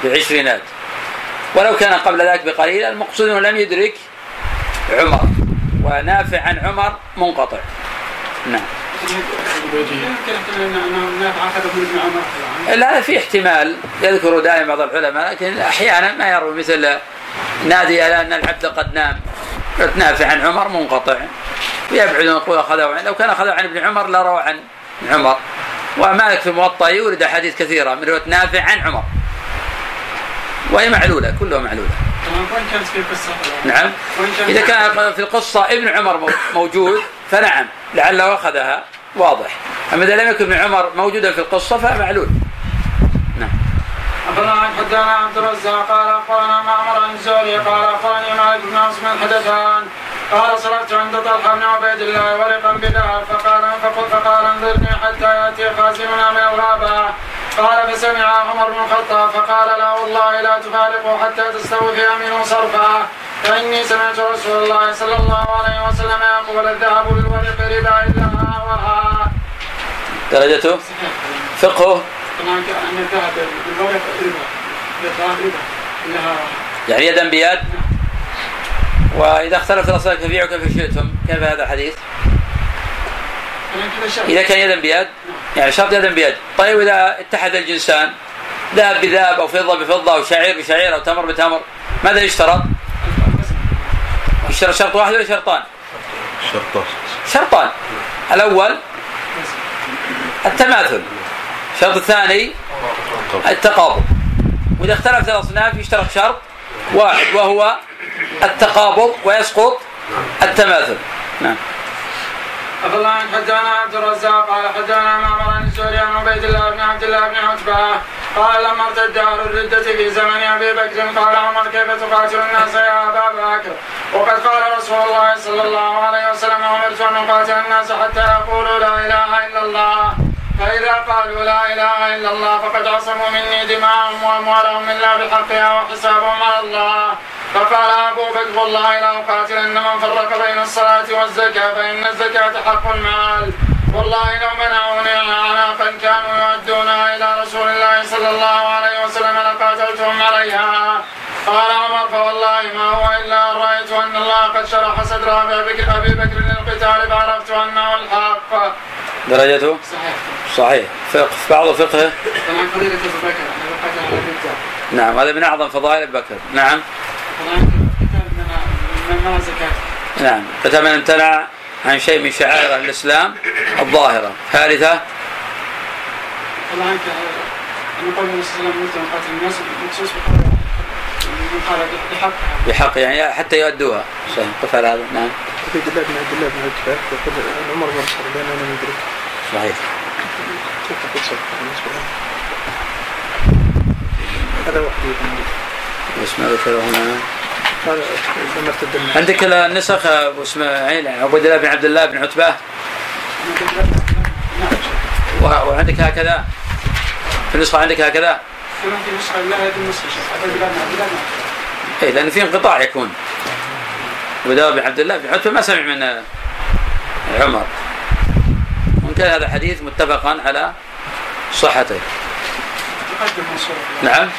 العشرينات ولو كان قبل ذلك بقليل المقصود أنه لم يدرك عمر. ونافع عن عمر منقطع. نعم. لا في احتمال يذكر دائما بعض العلماء لكن أحيانا ما يروي مثل نادي على أن العبد قد نام. نافع عن عمر منقطع. ويبعد يقول أخذه عن لو كان أخذه عن ابن عمر لروى عن عمر. ومالك في الموطا يورد أحاديث كثيرة من رواية نافع عن عمر. وهي معلولة كلها معلولة. وين كانت في قصه نعم. إذا كان في القصة ابن عمر مو- موجود فنعم لعله أخذها واضح. أما إذا لم يكن ابن عمر موجودا في القصة فمعلول أخبرنا حدثنا عبد الرزاق قال أخبرنا معمر عن الزهري قال أخبرني مالك بن من حدثان قال صلحت عند طلحة بن عبيد الله ورقا بذهب فقال فقل فقال انظرني حتى يأتي خازننا من الغابة. قال فسمع عمر بن الخطاب فقال لا والله لا تفارقوا حتى تستوفي منه صرفا فإني سمعت رسول الله صلى الله عليه وسلم يقول الذهب بالورق ربا إلا ها درجته؟ فقهه طبعا أن الذهب بالورق ربا الذهب ربا إلا ها يعني يدا بيد وإذا اختلف الأصناف فبيعوا كيف شئتم كيف هذا الحديث؟ إذا كان يدا بيد يعني شرط يدا بيد طيب إذا اتحد الجنسان ذهب بذهب أو فضة بفضة أو شعير بشعير أو تمر بتمر ماذا يشترط؟ يشترط شرط واحد ولا شرطان؟ شرطان. شرطان. الأول التماثل. الشرط الثاني التقابض. وإذا اختلفت الأصناف يشترط شرط واحد وهو التقابض ويسقط التماثل. نعم. الله عن حدانا عبد الرزاق قال حدانا معمر عن الزهري عن عبيد الله بن عبد الله بن عتبة قال لما ارتد أهل الردة في زمن أبي بكر قال عمر كيف تقاتل الناس يا أبا بكر؟ وقد قال رسول الله صلى الله عليه وسلم أمرت أن أقاتل الناس حتى يقولوا لا إله إلا الله. فإذا قالوا لا إله إلا الله فقد عصموا مني دماءهم وأموالهم إلا بحقها وحسابهم على الله. فقال أبو بكر والله لا أقاتلن من فرق بين الصلاة والزكاة فإن الزكاة حق المال. والله لو منعوني أعناقا كانوا يؤدونها إلى رسول الله صلى الله عليه وسلم لقاتلتهم عليها. قال عمر فوالله ما هو إلا أن رأيت أن الله قد شرح صدر أبي بكر للقتال فعرفت أنه الحق. درجته؟ صحيح. صحيح. فقه في بعض فقهه طبعا فضيلة بكر نعم هذا من أعظم فضائل أبي بكر. نعم. نعم. قتل من امتنع عن شيء من شعائر الإسلام الظاهرة. ثالثة. طبعا أن قول النبي صلى الله عليه وسلم قاتل الناس مخصوص بقول بحقها بحق يعني حتى يؤدوها. صحيح. قف على هذا نعم. عبيد الله بن عبد الله بن عتبة يقول عمر بن الخطاب أنا مدرك. صحيح. كيف تقول صدق بالنسبة له هذا واحد بس ما ذكره هنا عندك النسخ أبو اسماعيل عبد الله بن عبد الله بن عتبة؟ وعندك هكذا؟ في النسخة عندك هكذا؟ في هذه اي لأن في انقطاع يكون. الله بن عبد الله بن عتبه ما سمع من عمر. وان كان هذا حديث متفقا على صحته. تقدم نعم.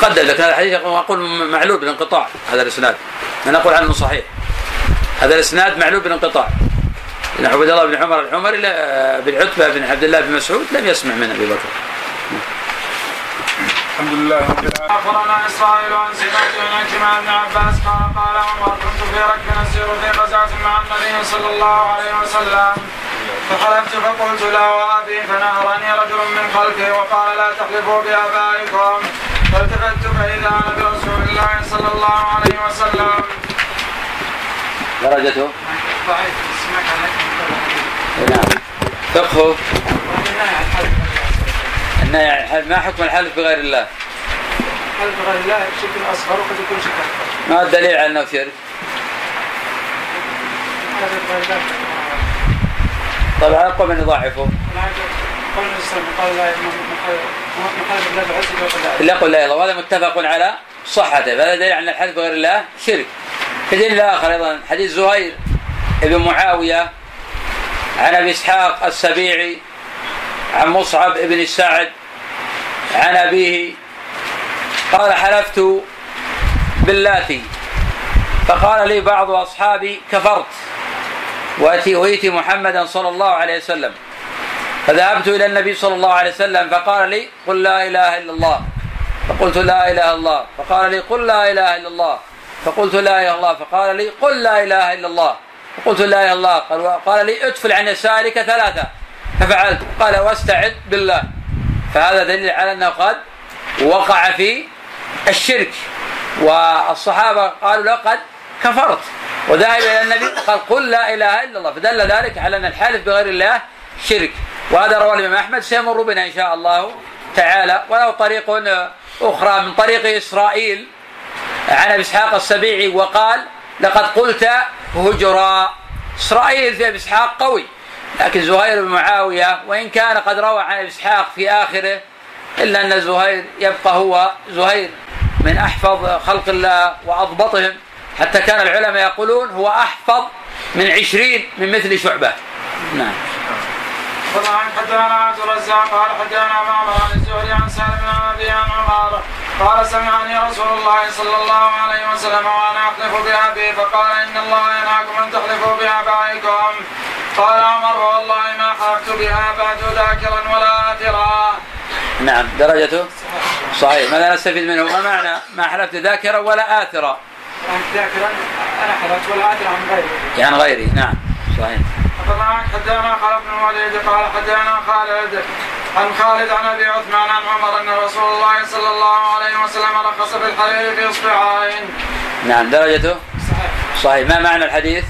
تقدم. لكن هذا الحديث أقول معلول بالانقطاع هذا الإسناد. أنا أقول عنه صحيح. هذا الإسناد معلول بالانقطاع. لأن عبد الله بن عمر العمري بن عتبه بن عبد الله بن مسعود لم يسمع من أبي بكر. الحمد لله رب العالمين. أخبرنا إسرائيل عن سمعت من عكرمة بن عباس قال قال عمر كنت في ركب نسير في غزاة مع النبي صلى الله عليه وسلم. فحلفت فقلت لا وأبي فنهرني رجل من خلفي وقال لا تحلفوا بآبائكم فالتفت فإذا أنا برسول الله صلى الله عليه وسلم. درجته؟ ضعيف سمعت عنك نعم. فقهه الحلف ما حكم الحلف بغير الله؟ حلف غير الله شرك أصغر وقد يكون شرك أكبر. ما الدليل على أنه شرك طبعا اقوى من يضاعفه قول قال لا مخالف الله بعزه وقل لا إلا قل لا الله. وهذا متفق على صحته. فهذا دليل على الحلف بغير الله شرك. كدليل آخر أيضا حديث زهير بن معاوية عن أبي إسحاق السبيعي عن مصعب بن سعد عن أبيه قال حلفت باللاتي. فقال لي بعض أصحابي كفرت ويتي محمدا صلى الله عليه وسلم. فذهبت إلى النبي صلى الله عليه وسلم فقال لي قل لا إله إلا الله. فقلت لا إله إلا الله. فقال لي قل لا إله إلا الله. فقلت لا إله إلا الله. فقال لي قل لا إله إلا الله. فقلت لا إله إلا الله. قال, لي ادفل عن يسارك ثلاثة. ففعلت. قال واستعذ بالله. فهذا دليل على أنه قد وقع في الشرك. والصحابة قالوا له قد كفرت. وذهب إلى النبي قال قل لا إله إلا الله. فدل ذلك على أن الحلف بغير الله شرك. وهذا رواه الإمام أحمد. سيمر بنا إن شاء الله تعالى. وله طريق أخرى من طريق إسرائيل عن أبي إسحاق السبيعي وقال لقد قلت هجرا إسرائيل في أبي إسحاق قوي. لكن زهير بن معاوية وإن كان قد روى عن ابي إسحاق في آخره إلا أن زهير يبقى هو زهير من أحفظ خلق الله وأضبطهم حتى كان العلماء يقولون هو أحفظ من عشرين من مثل شعبة. نعم. طبعا حدثنا عبد الرزاق قال حدثنا معمر عن الزهري عن سالم عن أبي عمر قال سمعني رسول الله صلى الله عليه وسلم وأنا احلف بأبي فقال إن الله ينهاكم أن تحلفوا بآبائكم. قال عمر والله ما حلفت بها بعد ذاكرا ولا آثرا نعم درجته؟ صحيح. ماذا نستفيد منه؟ ما معنى؟ ما حلفت ذاكرا ولا آثرا؟ يعني ذاكرا أنا حلفت ولا ادري عن غيري. يعني غيري نعم. صحيح. حدثنا خالد بن الوليد قال حدثنا خالد. عن خالد عن أبي عثمان عن عمر أن رسول الله صلى الله عليه وسلم رخص بالحرير في إصبعين. نعم درجته؟ صحيح. صحيح. ما معنى الحديث؟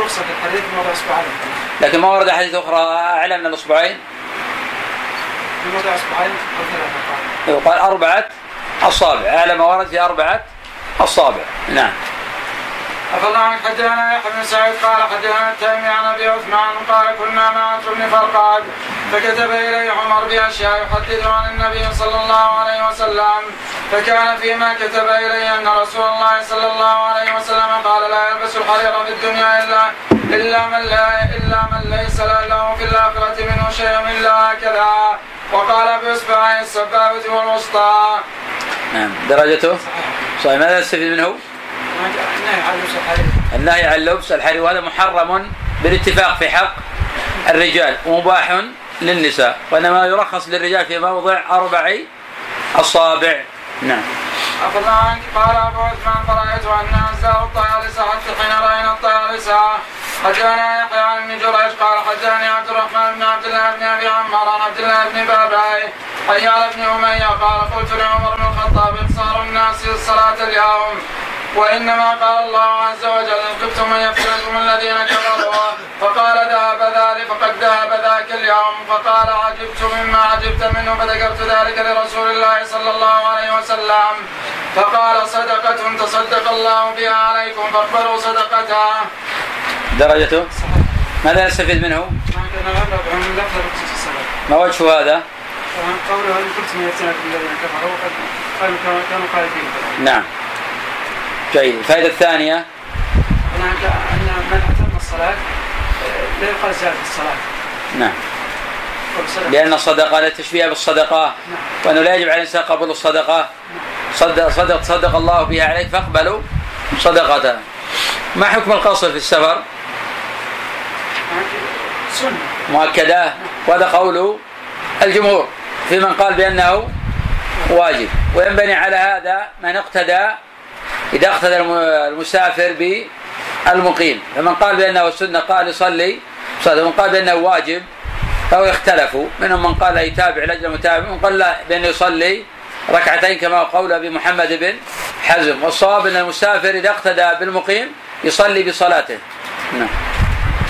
رخصه الحديث موضع اصبعين لكن ما ورد حديث أخرى اعلى من الاصبعين في موضع اصبعين أو ثلاثة قال يقال أربعة اصابع اعلى ما ورد في أربعة اصابع نعم. أفضل عنك حدثنا يحيى بن سعيد قال حدثنا التيمي عن أبي عثمان قال كنا مع بن فرقاد فكتب إليه عمر بأشياء يحدث عن النبي صلى الله عليه وسلم فكان فيما كتب إليه أن رسول الله صلى الله عليه وسلم قال لا يلبس الحرير في الدنيا الا إلا من لا إلا من ليس له في الآخرة منه شيء الا هكذا. وقال باصبعي السبابة والوسطى. نعم. درجته؟ صحيح. ماذا نستفيد منه؟ النهي عن لبس الحرير. النهي عن لبس وهذا محرم بالاتفاق في حق الرجال ومباح للنساء وإنما يرخص للرجال في موضع أربع أصابع. نعم. عنك قال أبو عثمان فرأيت أن أزدار الطيالسة حتى حين رأينا الطيالسة حدثنا يحيى عن ابن جريج قال حدثني عبد الرحمن بن عبد الله بن أبي عمار عن عبد الله بن باباي حيال بن أمية قال قلت لعمر بن الخطاب إقصار الناس الصلاة اليوم. وإنما قال الله عز وجل إن خفتم أن يفتنكم الذين كفروا فقال ذهب ذلك فقد ذهب ذاك اليوم فقال عجبت مما عجبت منه فذكرت ذلك لرسول الله صلى الله عليه وسلم فقال صدقة تصدق الله بها عليكم فاقبلوا صدقته. درجته ماذا نستفيد منه؟ ما وجه هذا؟ قوله إن كنتم يفتنكم الذين كفروا قد قالوا كانوا خالدين نعم جيد الفائدة الثانية؟ هناك أن من أتم الصلاة آه، لا يقال زاد في الصلاة. نعم. صدق. لأن الصدقة لا تشبيه بالصدقة نعم. وأنه لا يجب على الإنسان قبول الصدقة. صدق صدق صدق الله بها عليك فاقبلوا صدقته ما حكم القصر في السفر؟ سنة. مؤكدة؟ وهذا قول الجمهور. في من قال بأنه واجب. وينبني على هذا من اقتدى إذا اقتدى الم- المسافر بالمقيم. فمن قال بأنه سنة قال يصلي. صلاة ومن قال بأنه واجب فهو اختلفوا منهم من قال يتابع لجل متابع ومن قال لا بأنه يصلي ركعتين كما قول أبي محمد بن حزم. والصواب أن المسافر إذا اقتدى بالمقيم يصلي بصلاته. نعم.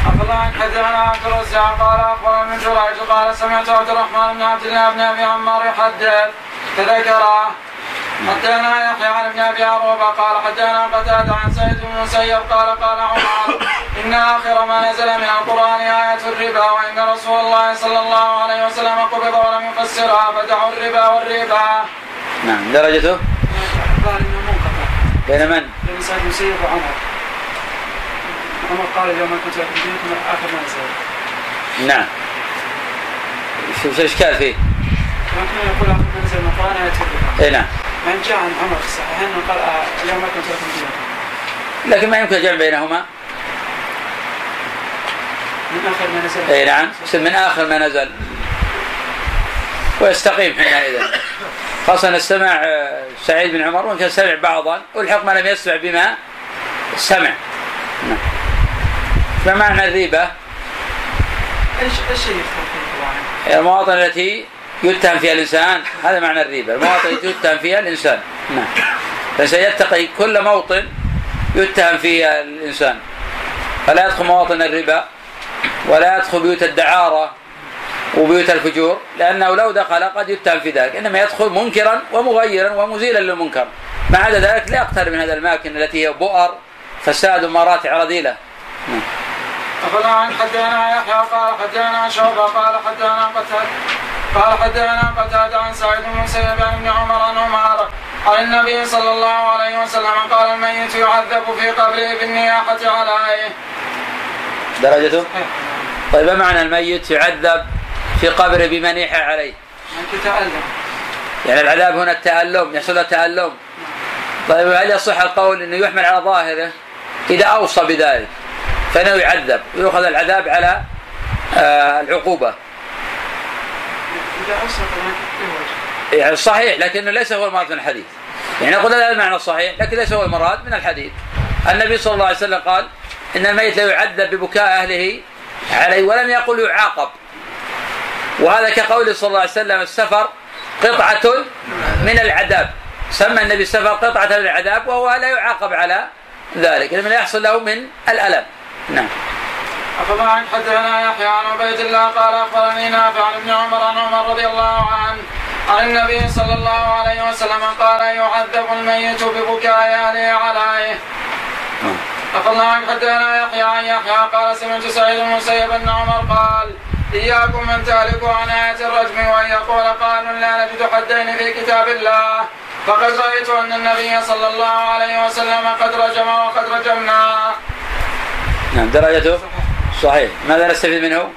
أخذ عنك حدثنا عبد الرزاق قال أخبرنا من جريج قال سمعت عبد الرحمن بن عبد الله بن أبي عمار يحدث فذكره. حدثنا يحيى عن ابن أبي عروبة قال حدثنا قتادة عن سيد بن المسيب قال قال عمر إن آخر ما نزل من القرآن آية الربا وإن رسول الله صلى الله عليه وسلم قبض ولم يفسرها فدعوا الربا والربا. نعم. درجته؟ أخبار انه منقطع بين من؟ بين سعد بن مسيب وعمر. عمر قال اليوم ما كنت لكم دينكم آخر ما نزل. نعم. شو شو الإشكال فيه؟ يقول آخر ما نزل من القرآن آية الربا. اي نعم. من جاء عن عمر في الصحيحين انه قال آه، اليوم كنت لكم دينكم لكن ما يمكن الجمع بينهما. من آخر ما نزل؟ اي نعم. من آخر ما نزل. ويستقيم حينئذ. خاصة استمع آه، سعيد بن عمر وإن كان سمع بعضا والحق ما لم يسمع بما سمع. نعم. ما معنى الريبة؟ إيش إيش هي المواطن التي يتهم فيها الإنسان هذا معنى الريبة. المواطن يتهم فيها الإنسان. نعم. الانسان يتقي كل موطن يتهم فيها الإنسان. فلا يدخل مواطن الربا ولا يدخل بيوت الدعارة وبيوت الفجور لأنه لو دخل قد يتهم في ذلك. إنما يدخل منكرا ومغيرا ومزيلا للمنكر. ما عدا ذلك لا يقترب من هذه الأماكن التي هي بؤر فساد ومراتع رذيلة. نعم. أخذ عن حدثنا يحيى قال حدثنا شعبة قال حدثنا قتادة قال حدثنا قتادة عن سعيد بن المسيب عن ابن عمر عن عمر عن النبي صلى الله عليه وسلم قال الميت يعذب في قبره بالنياحة عليه. درجته؟ طيب ما معنى الميت يعذب في قبره بمنيحة عليه. يعني تألم يعني العذاب هنا التألم يحصل له تألم. طيب هل يصح القول إنه يحمل على ظاهره؟ إذا أوصى بذلك فإنه يعذب ويؤخذ العذاب على آه، أسرق يعني صحيح لكنه ليس هو المراد من الحديث. يعني نقول هذا المعنى الصحيح لكن ليس هو المراد من الحديث. النبي صلى الله عليه وسلم قال إن الميت لا يعذب ببكاء أهله عليه ولم يقل يعاقب. وهذا كقوله صلى الله عليه وسلم السفر قطعة من العذاب. سمى النبي السفر قطعة من العذاب وهو لا يعاقب على ذلك لما يحصل له من الألم. نعم. أخبرنا حدثنا يحيى عن عبيد الله قال أخبرني نافع عن ابن عمر عن عمر رضي الله عنه عن النبي صلى الله عليه وسلم قال يعذب الميت ببكاء أهله عليه. أخبرنا عن حدثنا يحيى عن يحيى قال سمعت سعيد بن المسيب أن عمر قال إياكم من تهلكوا عن آية الرجم وأن يقول قالوا لا نجد حدين في كتاب الله. فقد رأيت أن النبي صلى الله عليه وسلم قد رجم وقد رجمنا. نعم درجته؟ صحيح. ماذا نستفيد منه؟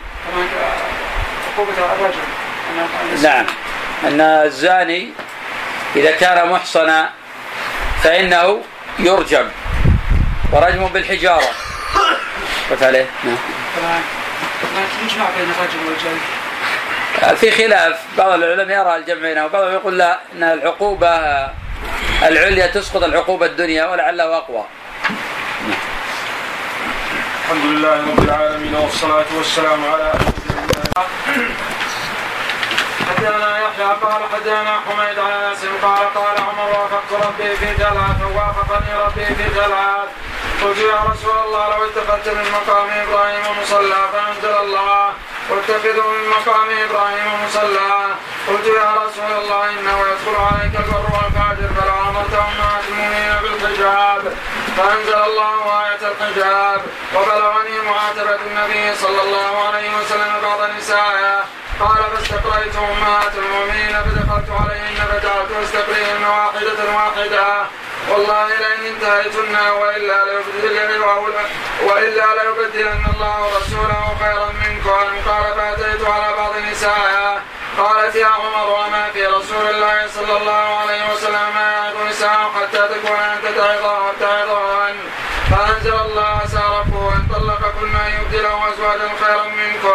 نعم. أن الزاني إذا كان محصنا فإنه يرجم. ورجم بالحجارة. قف عليه؟ نعم. في خلاف. بعض العلماء يرى الجمع بينهم وبعضهم يقول لا إن العقوبه العليا تسقط العقوبة الدنيا ولعله أقوى. الحمد لله رب العالمين والصلاة والسلام على حدثنا يحيى قال حدثنا حميد عن أنس قال قال عمر وافقت ربي في ثلاث ووافقني ربي في ثلاث قلت يا رسول الله لو اتخذت من مقام إبراهيم مصلى فأنزل الله. واتخذوا من مقام إبراهيم مصلى. قلت يا رسول الله إنه يدخل عليك البر والفاجر فلا امرتهم مع المؤمنين بالحجاب. فأنزل الله آية الحجاب وبلغني معاتبة النبي صلى الله عليه وسلم بعض نسائه. قال فاستقريت أمهات المؤمنين فدخلت عليهن فجعلت أستقريهن واحدة واحدة. والله لئن انتهيتن وإلا ليبدلن وإلا ليبدلن الله ورسوله خيرا منكم. قال فأتيت على بعض نسائها قالت يا عمر وما في رسول الله صلى الله عليه وسلم ما يعظ نساء حتى تكون أنت تعظه وتعظهن فأنزل الله سارفوا أن طلقكن أن يبدله أزواجا خيرا منكم.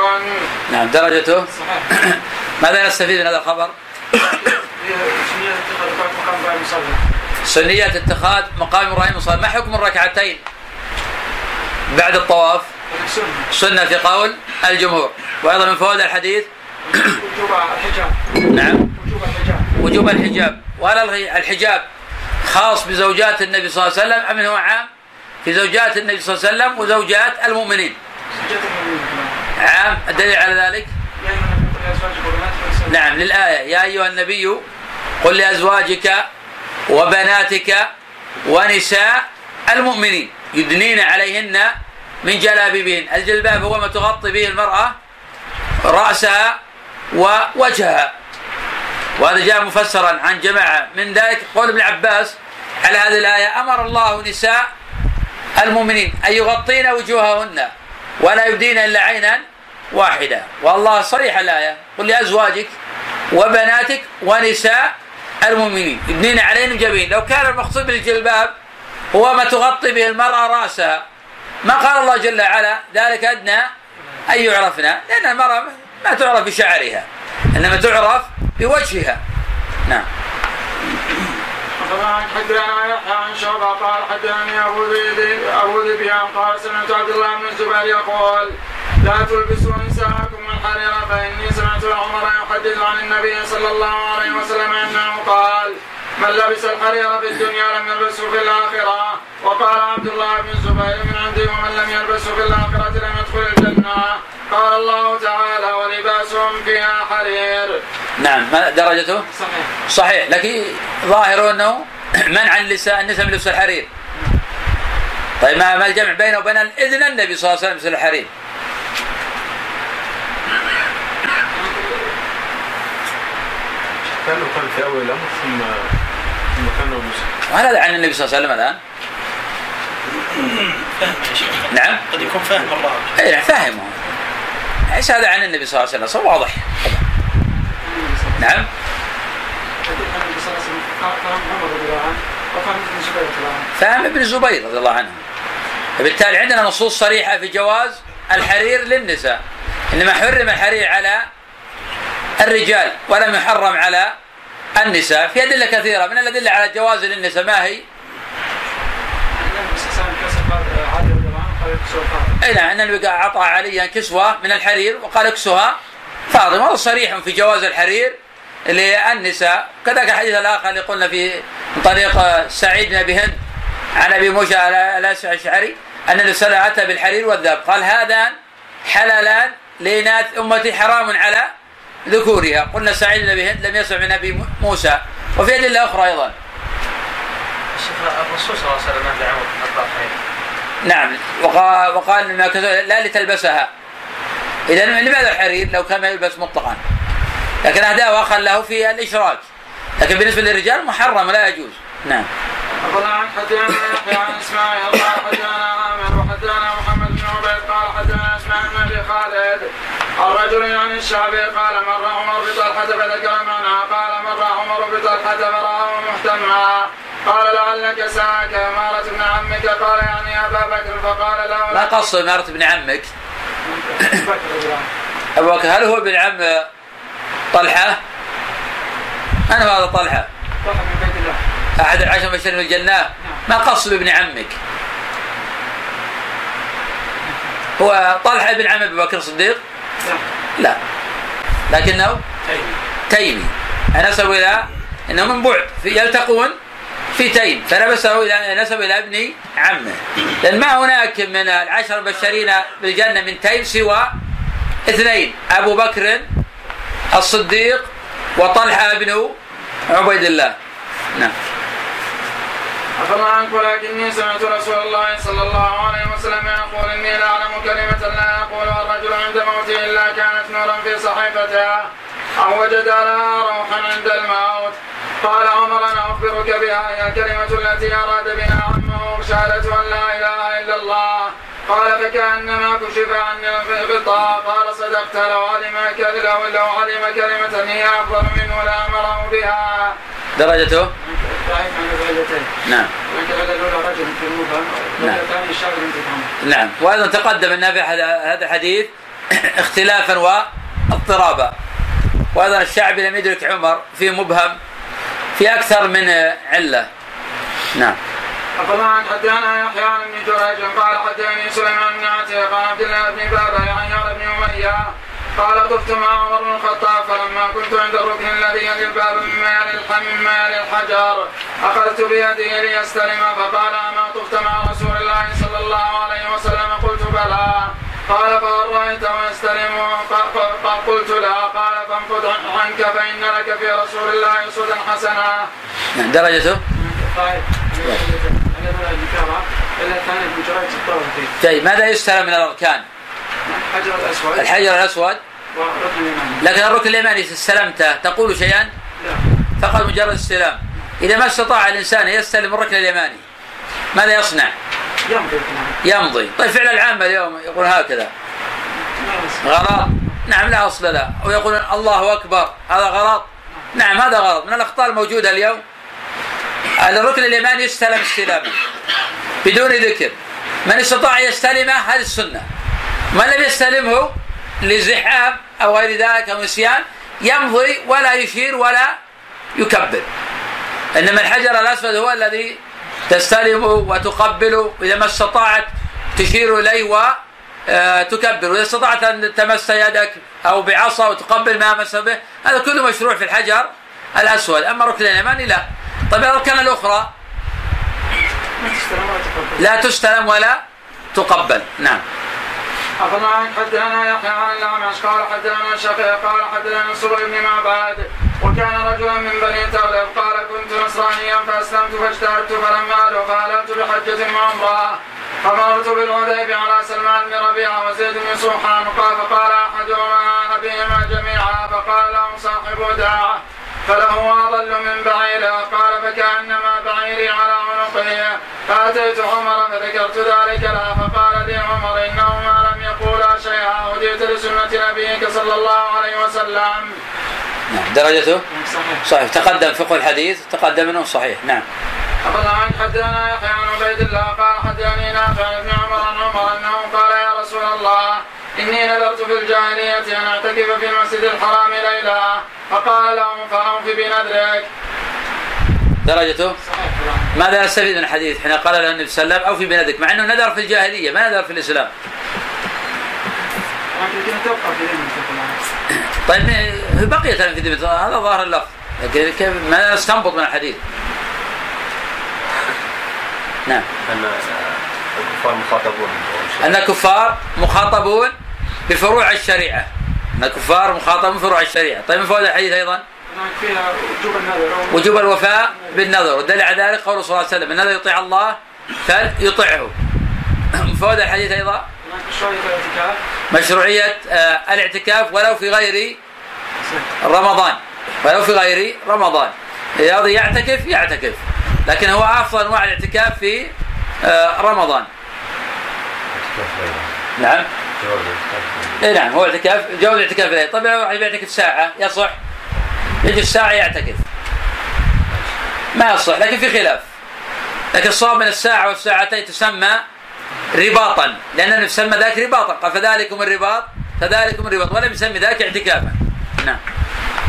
نعم درجته ماذا نستفيد من هذا الخبر؟ سنية اتخاذ مقام إبراهيم مصلى ما حكم الركعتين بعد الطواف؟ سنة في قول الجمهور وأيضا من فوائد الحديث الحجاب. نعم. وجوب الحجاب. وجوب الحجاب وهل الحجاب خاص بزوجات النبي صلى الله عليه وسلم أم هو عام؟ في زوجات النبي صلى الله عليه وسلم وزوجات المؤمنين. عام. الدليل على ذلك؟ نعم. للآية. يا أيها النبي قل لأزواجك وبناتك ونساء المؤمنين. يدنين عليهن من جلابيبهن. الجلباب هو ما تغطي به المرأة رأسها ووجهها وهذا جاء مفسرا عن جماعة من ذلك قول ابن عباس على هذه الآية أمر الله نساء المؤمنين أن يغطين وجوههن ولا يبدين إلا عينا واحدة. والله صريح الآية قل لأزواجك وبناتك ونساء المؤمنين يبنين عليهم جبين. لو كان المقصود بالجلباب هو ما تغطي به المرأة رأسها. ما قال الله جل وعلا ذلك أدنى أن يعرفنا. لأن المرأة ما تعرف بشعرها إنما تعرف بوجهها. نعم. حدثنا يحيى شعبة قال حدثني أبو أبو ذبيان قال سمعت عبد الله بن الزبير يقول لا تلبسوا نساءكم الحرير فإني سمعت عمر يحدث عن النبي صلى الله عليه وسلم أنه قال من لبس الحرير في الدنيا لم يلبسه في الآخرة وقال عبد الله بن الزبير من عندي ومن لم يلبسه في الآخرة لم يدخل الجنة قال الله تعالى ولباسهم فيها حرير. نعم ما درجته؟ صحيح. صحيح لكن ظاهره أنه منع النساء النساء من لبس الحرير. طيب ما ما الجمع بينه وبين اذن النبي صلى الله عليه وسلم لبس الحرير. كانه كان في أول الأمر ثم ثم كان وهل هذا عن النبي صلى الله عليه وسلم الآن؟ فهم يا شيخ. نعم. قد يكون فاهم الراوي اي فاهمه ليس هذا عن النبي صلى الله عليه وسلم؟ واضح. نعم. فهم ابن الزبير رضي الله عنه. فبالتالي عندنا نصوص صريحة في جواز الحرير للنساء. إنما حرم الحرير على الرجال ولم يحرم على النساء. في أدلة كثيرة. من الأدلة على جواز للنساء؟ ما هي؟ اي نعم أن النبي اعطى عليا كسوة من الحرير وقال اكسها فاطمة وهذا صريح في جواز الحرير للنساء. كذلك الحديث الآخر اللي قلنا في طريق سعيد بن أبي هند عن أبي موسى الأشعري أن وسلم أتى بالحرير والذهب. قال هذان حلالان لإناث أمتي حرام على ذكورها. قلنا سعيد بن أبي هند لم يسمع من أبي موسى. وفي أدلة أخرى أيضا. الشيخ الرسول صلى الله عليه وسلم نهى عن نعم. وقال, وقال لا لتلبسها. اذا لماذا الحرير لو كان يلبس مطلقا؟ لكن أهداه واخر له في الإشراك. لكن بالنسبة للرجال محرم لا يجوز. نعم. عن حدثنا يحيى عن إسماعيل قال حدثنا عامر وحدثنا محمد بن عبيد قال حدثنا إسماعيل بن أبي خالد الرجل عن الشعبي قال مر عمر بطلحة فذكر معنى قال مر عمر بطلحة فراه محتمى قال لعلك ساك. امارة ابن عمك. قال يعني أبا بكر. فقال له ما قصد امارة ابن عمك. أبو بكر هل هو ابن عم طلحة؟ من هو هذا طلحة؟ أحد العشر مبشرين بالجنة ما قصد ابن عمك؟ هو طلحة ابن عم أبي بكر الصديق؟ لا. لكنه تيمي. نسب إلى أنه من بعد. يلتقون في تيم. فنبسه إلى نسب إلى ابن عمه. لأن ما هناك من العشر المبشرين بالجنة من تيم سوى اثنين. أبو بكر الصديق وطلحة بن عبيد الله. نعم. عفى عنك ولكني سمعت رسول الله صلى الله عليه وسلم يقول إني لا أعلم كلمة لا يقولها الرجل عند موته إلا كانت نورا في صحيفتها أو وجد لها روحا عند الموت قال عمر أنا أخبرك بها هي الكلمة التي أراد بها عمه شهادة أن لا إله إلا الله قال فكأنما كشف عني الغطاء قال صدقت لو علم لو, علم كلمة هي أفضل منه لأمره بها. درجته؟ نعم. نعم. نعم وأيضا تقدم أن في هذا الحديث اختلافا واضطرابا وأيضا الشعبي لم يدرك عمر في مبهم في أكثر من علة نعم عن حدثنا يحيى ابن جريج قال حدثني سليمان بن عتيق عن عبد الله بن بابا عن ابن أمية قال طفت مع عمر بن الخطاب فلما كنت عند الركن الذي يلي الباب مما يلي مما يلي الحجر أخذت بيده ليستلم فقال أما طفت مع رسول الله صلى الله عليه وسلم قلت بلى قال فهل رايته يستلم قلت لا قال فانفذ عنك فإن لك في رسول الله حسنة. نعم درجته؟ طيب ماذا يستلم من الأركان؟ الحجر الأسود. الحجر الأسود. لكن الركن اليماني استلمته تقول شيئا؟ لا. فقط مجرد استلام. إذا ما استطاع الإنسان يستلم الركن اليماني ماذا يصنع؟ يمضي. يمضي. طيب فعل العامة اليوم يقول هكذا. غلط نعم لا أصل لا ويقول الله أكبر. هذا غلط نعم هذا غلط من الأخطاء الموجودة اليوم؟ الركن اليماني يستلم استلاما بدون ذكر. من استطاع يستلمه؟ هذه السنة. من لم يستلمه لزحام أو غير ذلك أو نسيان يمضي ولا يشير ولا يكبر. إنما الحجر الأسود هو الذي تستلم وتقبل إذا ما استطاعت تشير إليه وتكبر وإذا استطعت أن تمس يدك أو بعصا وتقبل ما مس به هذا كله مشروع في الحجر الأسود. أما ركن اليماني لا. طيب الأركان الأخرى؟ لا تستلم ولا تقبل. نعم. أخبرنا حدثنا يحيى عن الأعمش قال حدثنا شقيق قال حدثنا نصر بن معبد وكان رجلا من بني تغلب قال كنت نصرانيا فأسلمت فاجتهدت فلما ادعو فهللت بحجة وعمرة فمررت بالعذيب على سلمان بن ربيعة وزيد بن سوحان قال فقال أحدهما أبيهما جميعا فقال له صاحب داعه فله اضل من بعيره قال فكأنما بعيري على عنقه فأتيت عمر فذكرت ذلك له فقال لي عمر إنهما هديت لسنه نبيك صلى الله عليه وسلم. نعم درجته صحيح. صحيح. تقدم فقه الحديث. تقدم أنه صحيح. نعم. أخبرنا حدثنا يحيى بن عبيد الله قال حدثني نافع بن عمر عن عمر أنه قال يا رسول الله إني نذرت في الجاهلية أن أعتكف في المسجد الحرام ليلة فقال له فأوف بنذرك. درجته ماذا نستفيد من الحديث؟ حين قال له النبي صلى الله عليه وسلم أوفي بنذرك مع أنه نذر في الجاهلية ما نذر في الإسلام. لكن تبقى في ذمة طيب بقي كلام في ذمة هذا ظاهر اللفظ. لكن كيف ماذا نستنبط من الحديث؟ نعم. أن الكفار مخاطبون. أن الكفار مخاطبون بفروع الشريعة. أن الكفار مخاطبون بفروع الشريعة. طيب من فوائد الحديث أيضا؟ وجوب النذر وجوب الوفاء بالنذر. والدليل على ذلك قوله صلى الله عليه وسلم النذر يطيع الله فليطعه من فوائد الحديث أيضا؟ مشروعية آه، الاعتكاف ولو في غير رمضان. ولو في غير رمضان. إذا يعتكف يعتكف. لكن هو أفضل أنواع الاعتكاف في آه، رمضان. نعم. اي نعم هو اعتكاف جو الاعتكاف الليل طبعا واحد يعتكف ساعة يصح. يجي ساعة يعتكف. ما يصح لكن في خلاف. لكن الصواب من الساعة والساعتين تسمى رباطا. لأن النبي سمى ذاك رباطا. قال فذلكم الرباط فذلكم الرباط. ولم يسمي ذاك اعتكافا. نعم.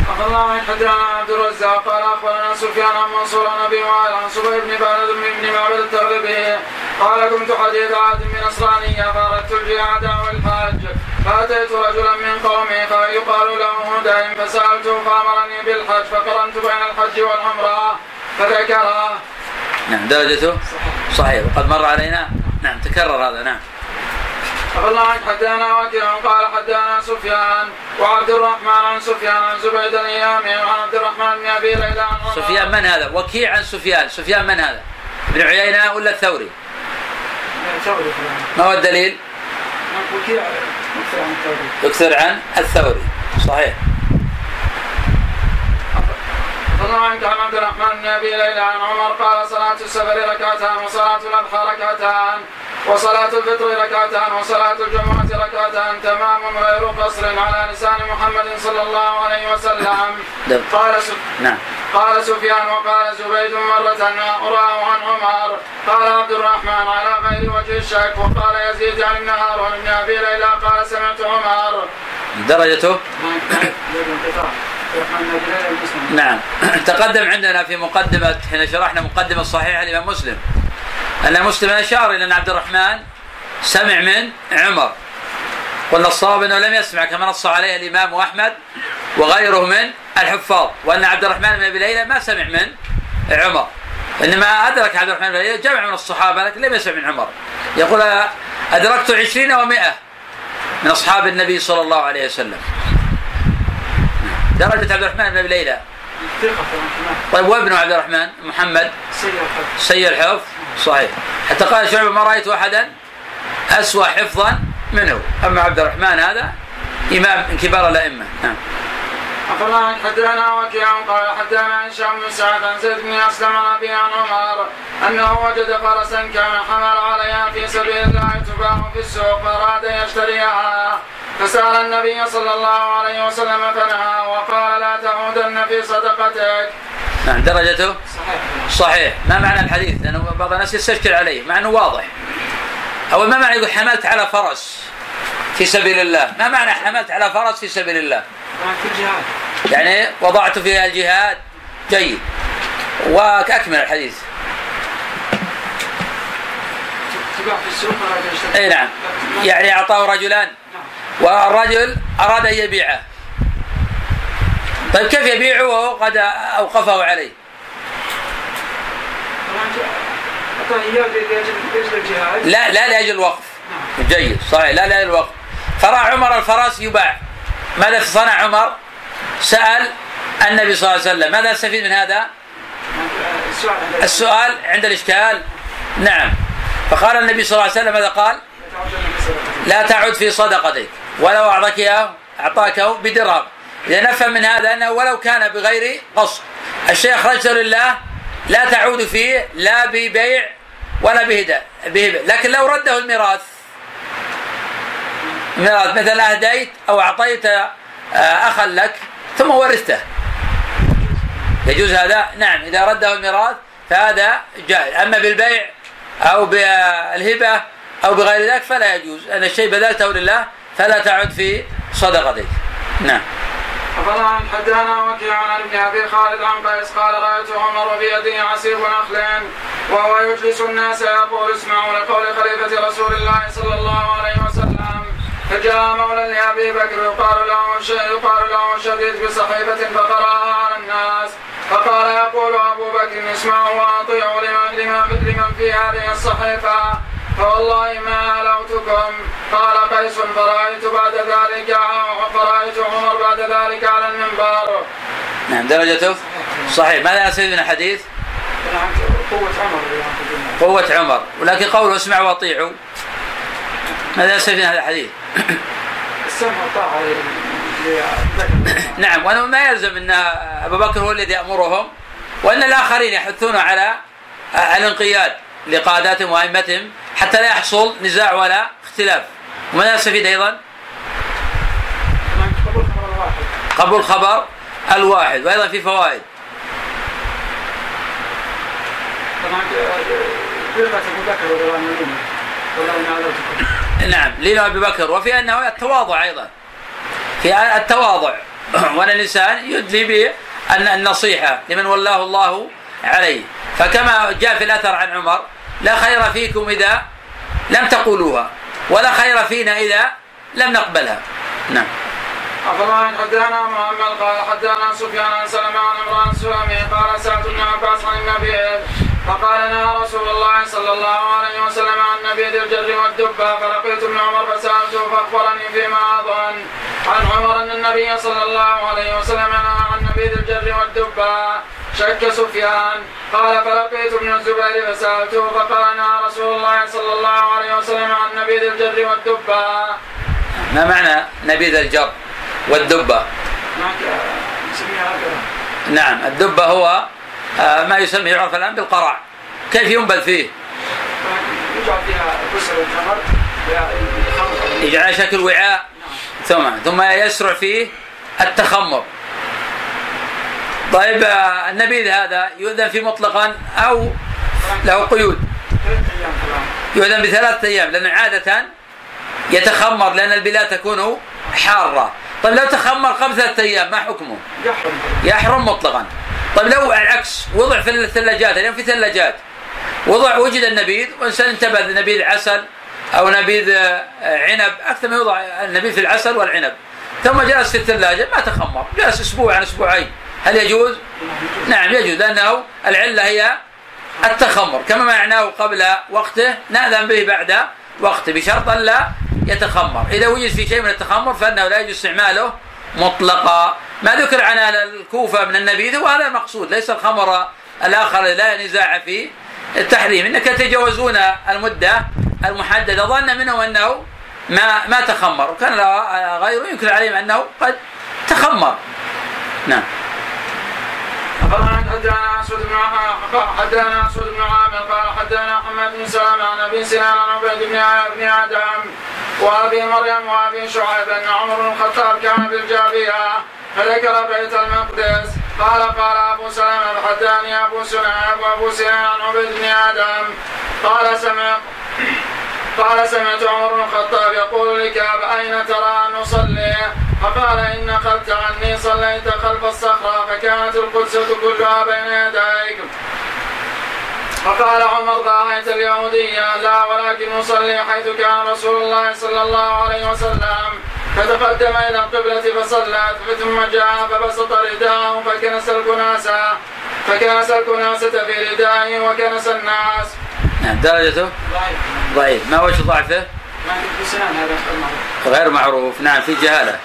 أخبرنا من حدثنا عبد الرزاق قال أخبرنا سفيان عن منصور عن أبي وائل عن صبي بن بلد بن معبد التغلبي قال كنت حديث عهد بنصرانية فأردت الجهاد والحج فأتيت رجلا من قومي فيقال له هدى. فسألته فأمرني بالحج فقرنت بين الحج والعمرة فذكره نعم. درجته؟ صحيح. وقد مر علينا نعم تكرر هذا نعم الله حدثنا وكيع قال حدثنا سفيان وعبد الرحمن عن سفيان عن زبيد الايامي وعن عبد الرحمن بن أبي ليلى. سفيان من هذا؟ وكيع عن سفيان، سفيان من هذا؟ ابن عيينة ولا الثوري؟ ثوري فلان ما هو الدليل؟ وكيع مكثر عن الثوري يكثر عن الثوري صحيح عن عبد الرحمن بن أبي ليلى عن عمر قال صلاة السفر ركعتان وصلاة الأضحى ركعتان وصلاة الفطر ركعتان وصلاة الجمعة ركعتان تمام غير قصر على لسان محمد صلى الله عليه وسلم. قال. نعم. قال سفيان وقال زبيد مرة أراه عن عمر. قال عبد الرحمن على غير وجه الشك. وقال يزيد عن ابن هارون بن أبي ليلى. قال سمعت عمر. درجته؟ نعم. تقدم عندنا في مقدمة حين شرحنا مقدمة صحيحة الإمام مسلم. أن مسلم أشار إلى أن عبد الرحمن سمع من عمر قلنا الصواب أنه لم يسمع كما نص عليه الإمام أحمد وغيره من الحفاظ وأن عبد الرحمن بن أبي ليلى ما سمع من عمر. إنما أدرك عبد الرحمن بن أبي ليلى جمع من الصحابة لكن لم يسمع من عمر. يقول أدركت عشرين ومائة من أصحاب النبي صلى الله عليه وسلم. درجة عبد الرحمن بن أبي ليلى. طيب وابنه عبد الرحمن محمد. سيء الحفظ. صحيح. حتى قال شعبة ما رأيت أحدا أسوأ حفظا منه. أما عبد الرحمن هذا إمام من كبار الأئمة. نعم. أخبرنا حدثنا وكيع قال حدثنا هشام بن سعد عن زيد بن أسلم عن أبي عن عمر أنه وجد فرسا كان حمل عليها في سبيل الله تباع في السوق فأراد يشتريها. فسأل النبي صلى الله عليه وسلم فنهى وقال لا تعودن في صدقتك. نعم درجته؟ صحيح. صحيح. ما معنى الحديث؟ لأنه بعض الناس يستشكل عليه مع أنه واضح. أول ما معنى يقول حملت على فرس في سبيل الله؟ ما معنى حملت على فرس في سبيل الله؟ يعني وضعت فيها الجهاد جيد. وأكمل الحديث. إي نعم. يعني أعطاه رجلان. والرجل أراد أن يبيعه. طيب كيف يبيعه وهو قد أوقفه عليه؟ لا لا لأجل الوقف. جيد صحيح لا لأجل الوقف. فراى عمر الفرس يباع. ماذا صنع عمر؟ سأل النبي صلى الله عليه وسلم. ماذا نستفيد من هذا؟ السؤال عند الإشكال. نعم. فقال النبي صلى الله عليه وسلم ماذا قال؟ لا تعد في صدقتك. ولو أعطاك إياه أعطاك بدرهم. إذا نفهم من هذا أنه ولو كان بغير قصد. الشيء اخرجته لله لا تعود فيه لا ببيع ولا بهدى لكن لو رده الميراث ميراث مثل أهديت أو أعطيت آه، أخا لك ثم ورثته. يجوز هذا؟ نعم إذا رده الميراث فهذا جائز. أما بالبيع أو بالهبة أو بغير ذلك فلا يجوز. أن الشيء بذلته لله فلا تعد في صدقتك. نعم. أفلا حدثنا وكيع عن ابن أبي خالد عن قيس قال رأيت عمر بيده عسير نخل وهو يجلس الناس يقول اسمعوا لقول خليفة رسول الله صلى الله عليه وسلم. فجاء مولى لابي بكر يقال له يقال له شديد بصحيفه فقرأها على الناس. فقال يقول أبو بكر اسمعوا وأطيعوا لمن, لمن, لمن في هذه الصحيفة. فوالله ما ألوتكم. قال قيس فرأيت بعد ذلك فرأيت عمر بعد ذلك على المنبر. نعم درجته صحيح. ماذا نستفيد من الحديث؟ قوة عمر. قوة عمر. ولكن قوله اسمعوا وأطيعوا. ماذا نستفيد من هذا الحديث؟ السمع والطاعة نعم وأنا ما يلزم ان ابو بكر هو الذي يامرهم وان الاخرين يحثون على الانقياد لقاداتهم وائمتهم حتى لا يحصل نزاع ولا اختلاف وماذا نستفيد أيضا؟ قبول خبر الواحد وأيضا في فوائد نعم لين ابي بكر وفي أنه التواضع أيضا. في التواضع. وأن الإنسان يدلي بان النصيحة لمن ولاه الله عليه. فكما جاء في الأثر عن عمر لا خير فيكم إذا لم تقولوها ولا خير فينا إذا لم نقبلها. نعم. أفضل حدثنا محمد قال حدثنا سفيان عن سلمة عن السلمي قال سألت ابن عباس عن النبي فقال نهى رسول الله صلى الله عليه وسلم عن نبيذ الجر والدبة فلقيت ابن عمر فسألته فأخبرني فيما أظن. عن عمر أن النبي صلى الله عليه وسلم نهى عن نبيذ الجر والدبة. شك سفيان. قال فلقيت ابن الزبير فسألته فقال نهى رسول الله صلى الله عليه وسلم عن نبيذ الجر والدبة. ما معنى نبيذ الجر والدبة؟ نعم الدبة هو ما يسمى يعرف الآن بالقرع كيف ينبذ فيه؟ يجعل فيها بسر التمر يجعل شكل وعاء. ثم ثم يسرع فيه التخمر. طيب آه، النبيذ هذا يؤذن فيه مطلقا أو له قيود. يؤذن بثلاثة أيام لأن عادة يتخمر لأن البلاد تكون حارة. طيب لو تخمر قبل ثلاثة أيام ما حكمه؟ يحرم. يحرم مطلقا. طيب لو العكس وضع في الثلاجات اليوم في ثلاجات. وضع وجد النبيذ وإنسان انتبه نبيذ عسل أو نبيذ آه، عنب أكثر ما يوضع النبيذ في العسل والعنب. ثم جلس في الثلاجة ما تخمر. جلس أسبوع عن أسبوعين. هل يجوز؟ نعم يجوز لأنه العلة هي التخمر. كما معناه قبل وقته نأذن به بعد وقته بشرط لا يتخمر. إذا وجد في شيء من التخمر فإنه لا يجوز استعماله مطلقا. ما ذكر عن أهل الكوفة من النبيذ وهذا المقصود. ليس الخمر الآخر لا نزاع في التحريم إنك يتجاوزون المدة المحددة. ظن منهم أنه ما ما تخمر. وكان غيره ينكر عليهم أنه قد تخمر. نعم. حدثنا أسود بن حدثنا أسود بن عامر قال حدثنا محمد بن سلام عن أبي سنان عن عبيد بن بن آدم وأبي مريم وأبي شعيب أن عمر بن الخطاب كان بالجابية فذكر بيت المقدس. قال قال أبو سلمه حدثني أبو سنان وابو سنان عن عبيد بن آدم. قال سمع قال سمعت عمر بن الخطاب يقول لكعب أين ترى أن نصلي؟ فقال إن نقلت عني صليت خلف الصخرة فكانت القدس كلها بين يديك. فقال عمر رأيت اليهودية لا ولكن نصلي حيث كان رسول الله صلى الله عليه وسلم فتقدم إلى القبلة فصلت ثم جاء فبسط رداءه فكنس الكناسة فكنس الكناسة في ردائه وكنس الناس نعم. درجته؟ ضعيف. ضعيف. ما وجه ضعفه؟ هذا غير معروف. نعم في جهالة.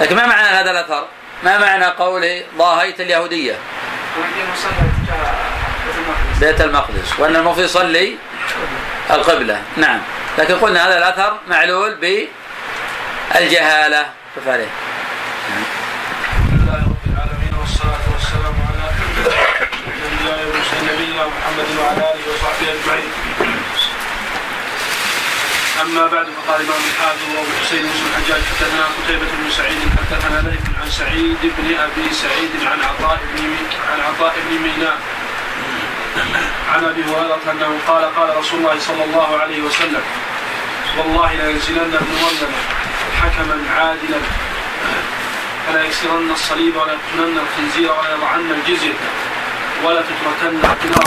لكن ما معنى هذا الأثر؟ ما معنى قوله ضاهيت اليهودية؟ بيت المقدس. وأن المفروض يصلي القبلة. نعم. لكن قلنا هذا الأثر معلول بالجهالة شوف عليه. نبينا محمد وعلى آله وصحبه أجمعين. أما بعد فقال الإمام الحافظ وأبو الحسين بن الحجاج حدثنا قتيبة بن سعيد حدثنا ليث عن سعيد بن أبي سعيد عن عطاء بن عن عطاء بن ميناء عن أبي هريرة أنه قال قال رسول الله صلى الله عليه وسلم والله لا ينزلن ابن مريم حكما عادلا فلا يكسرن الصليب ولا يقتلن الخنزير ولا يضعن الجزية ولا تتركن. اعتناق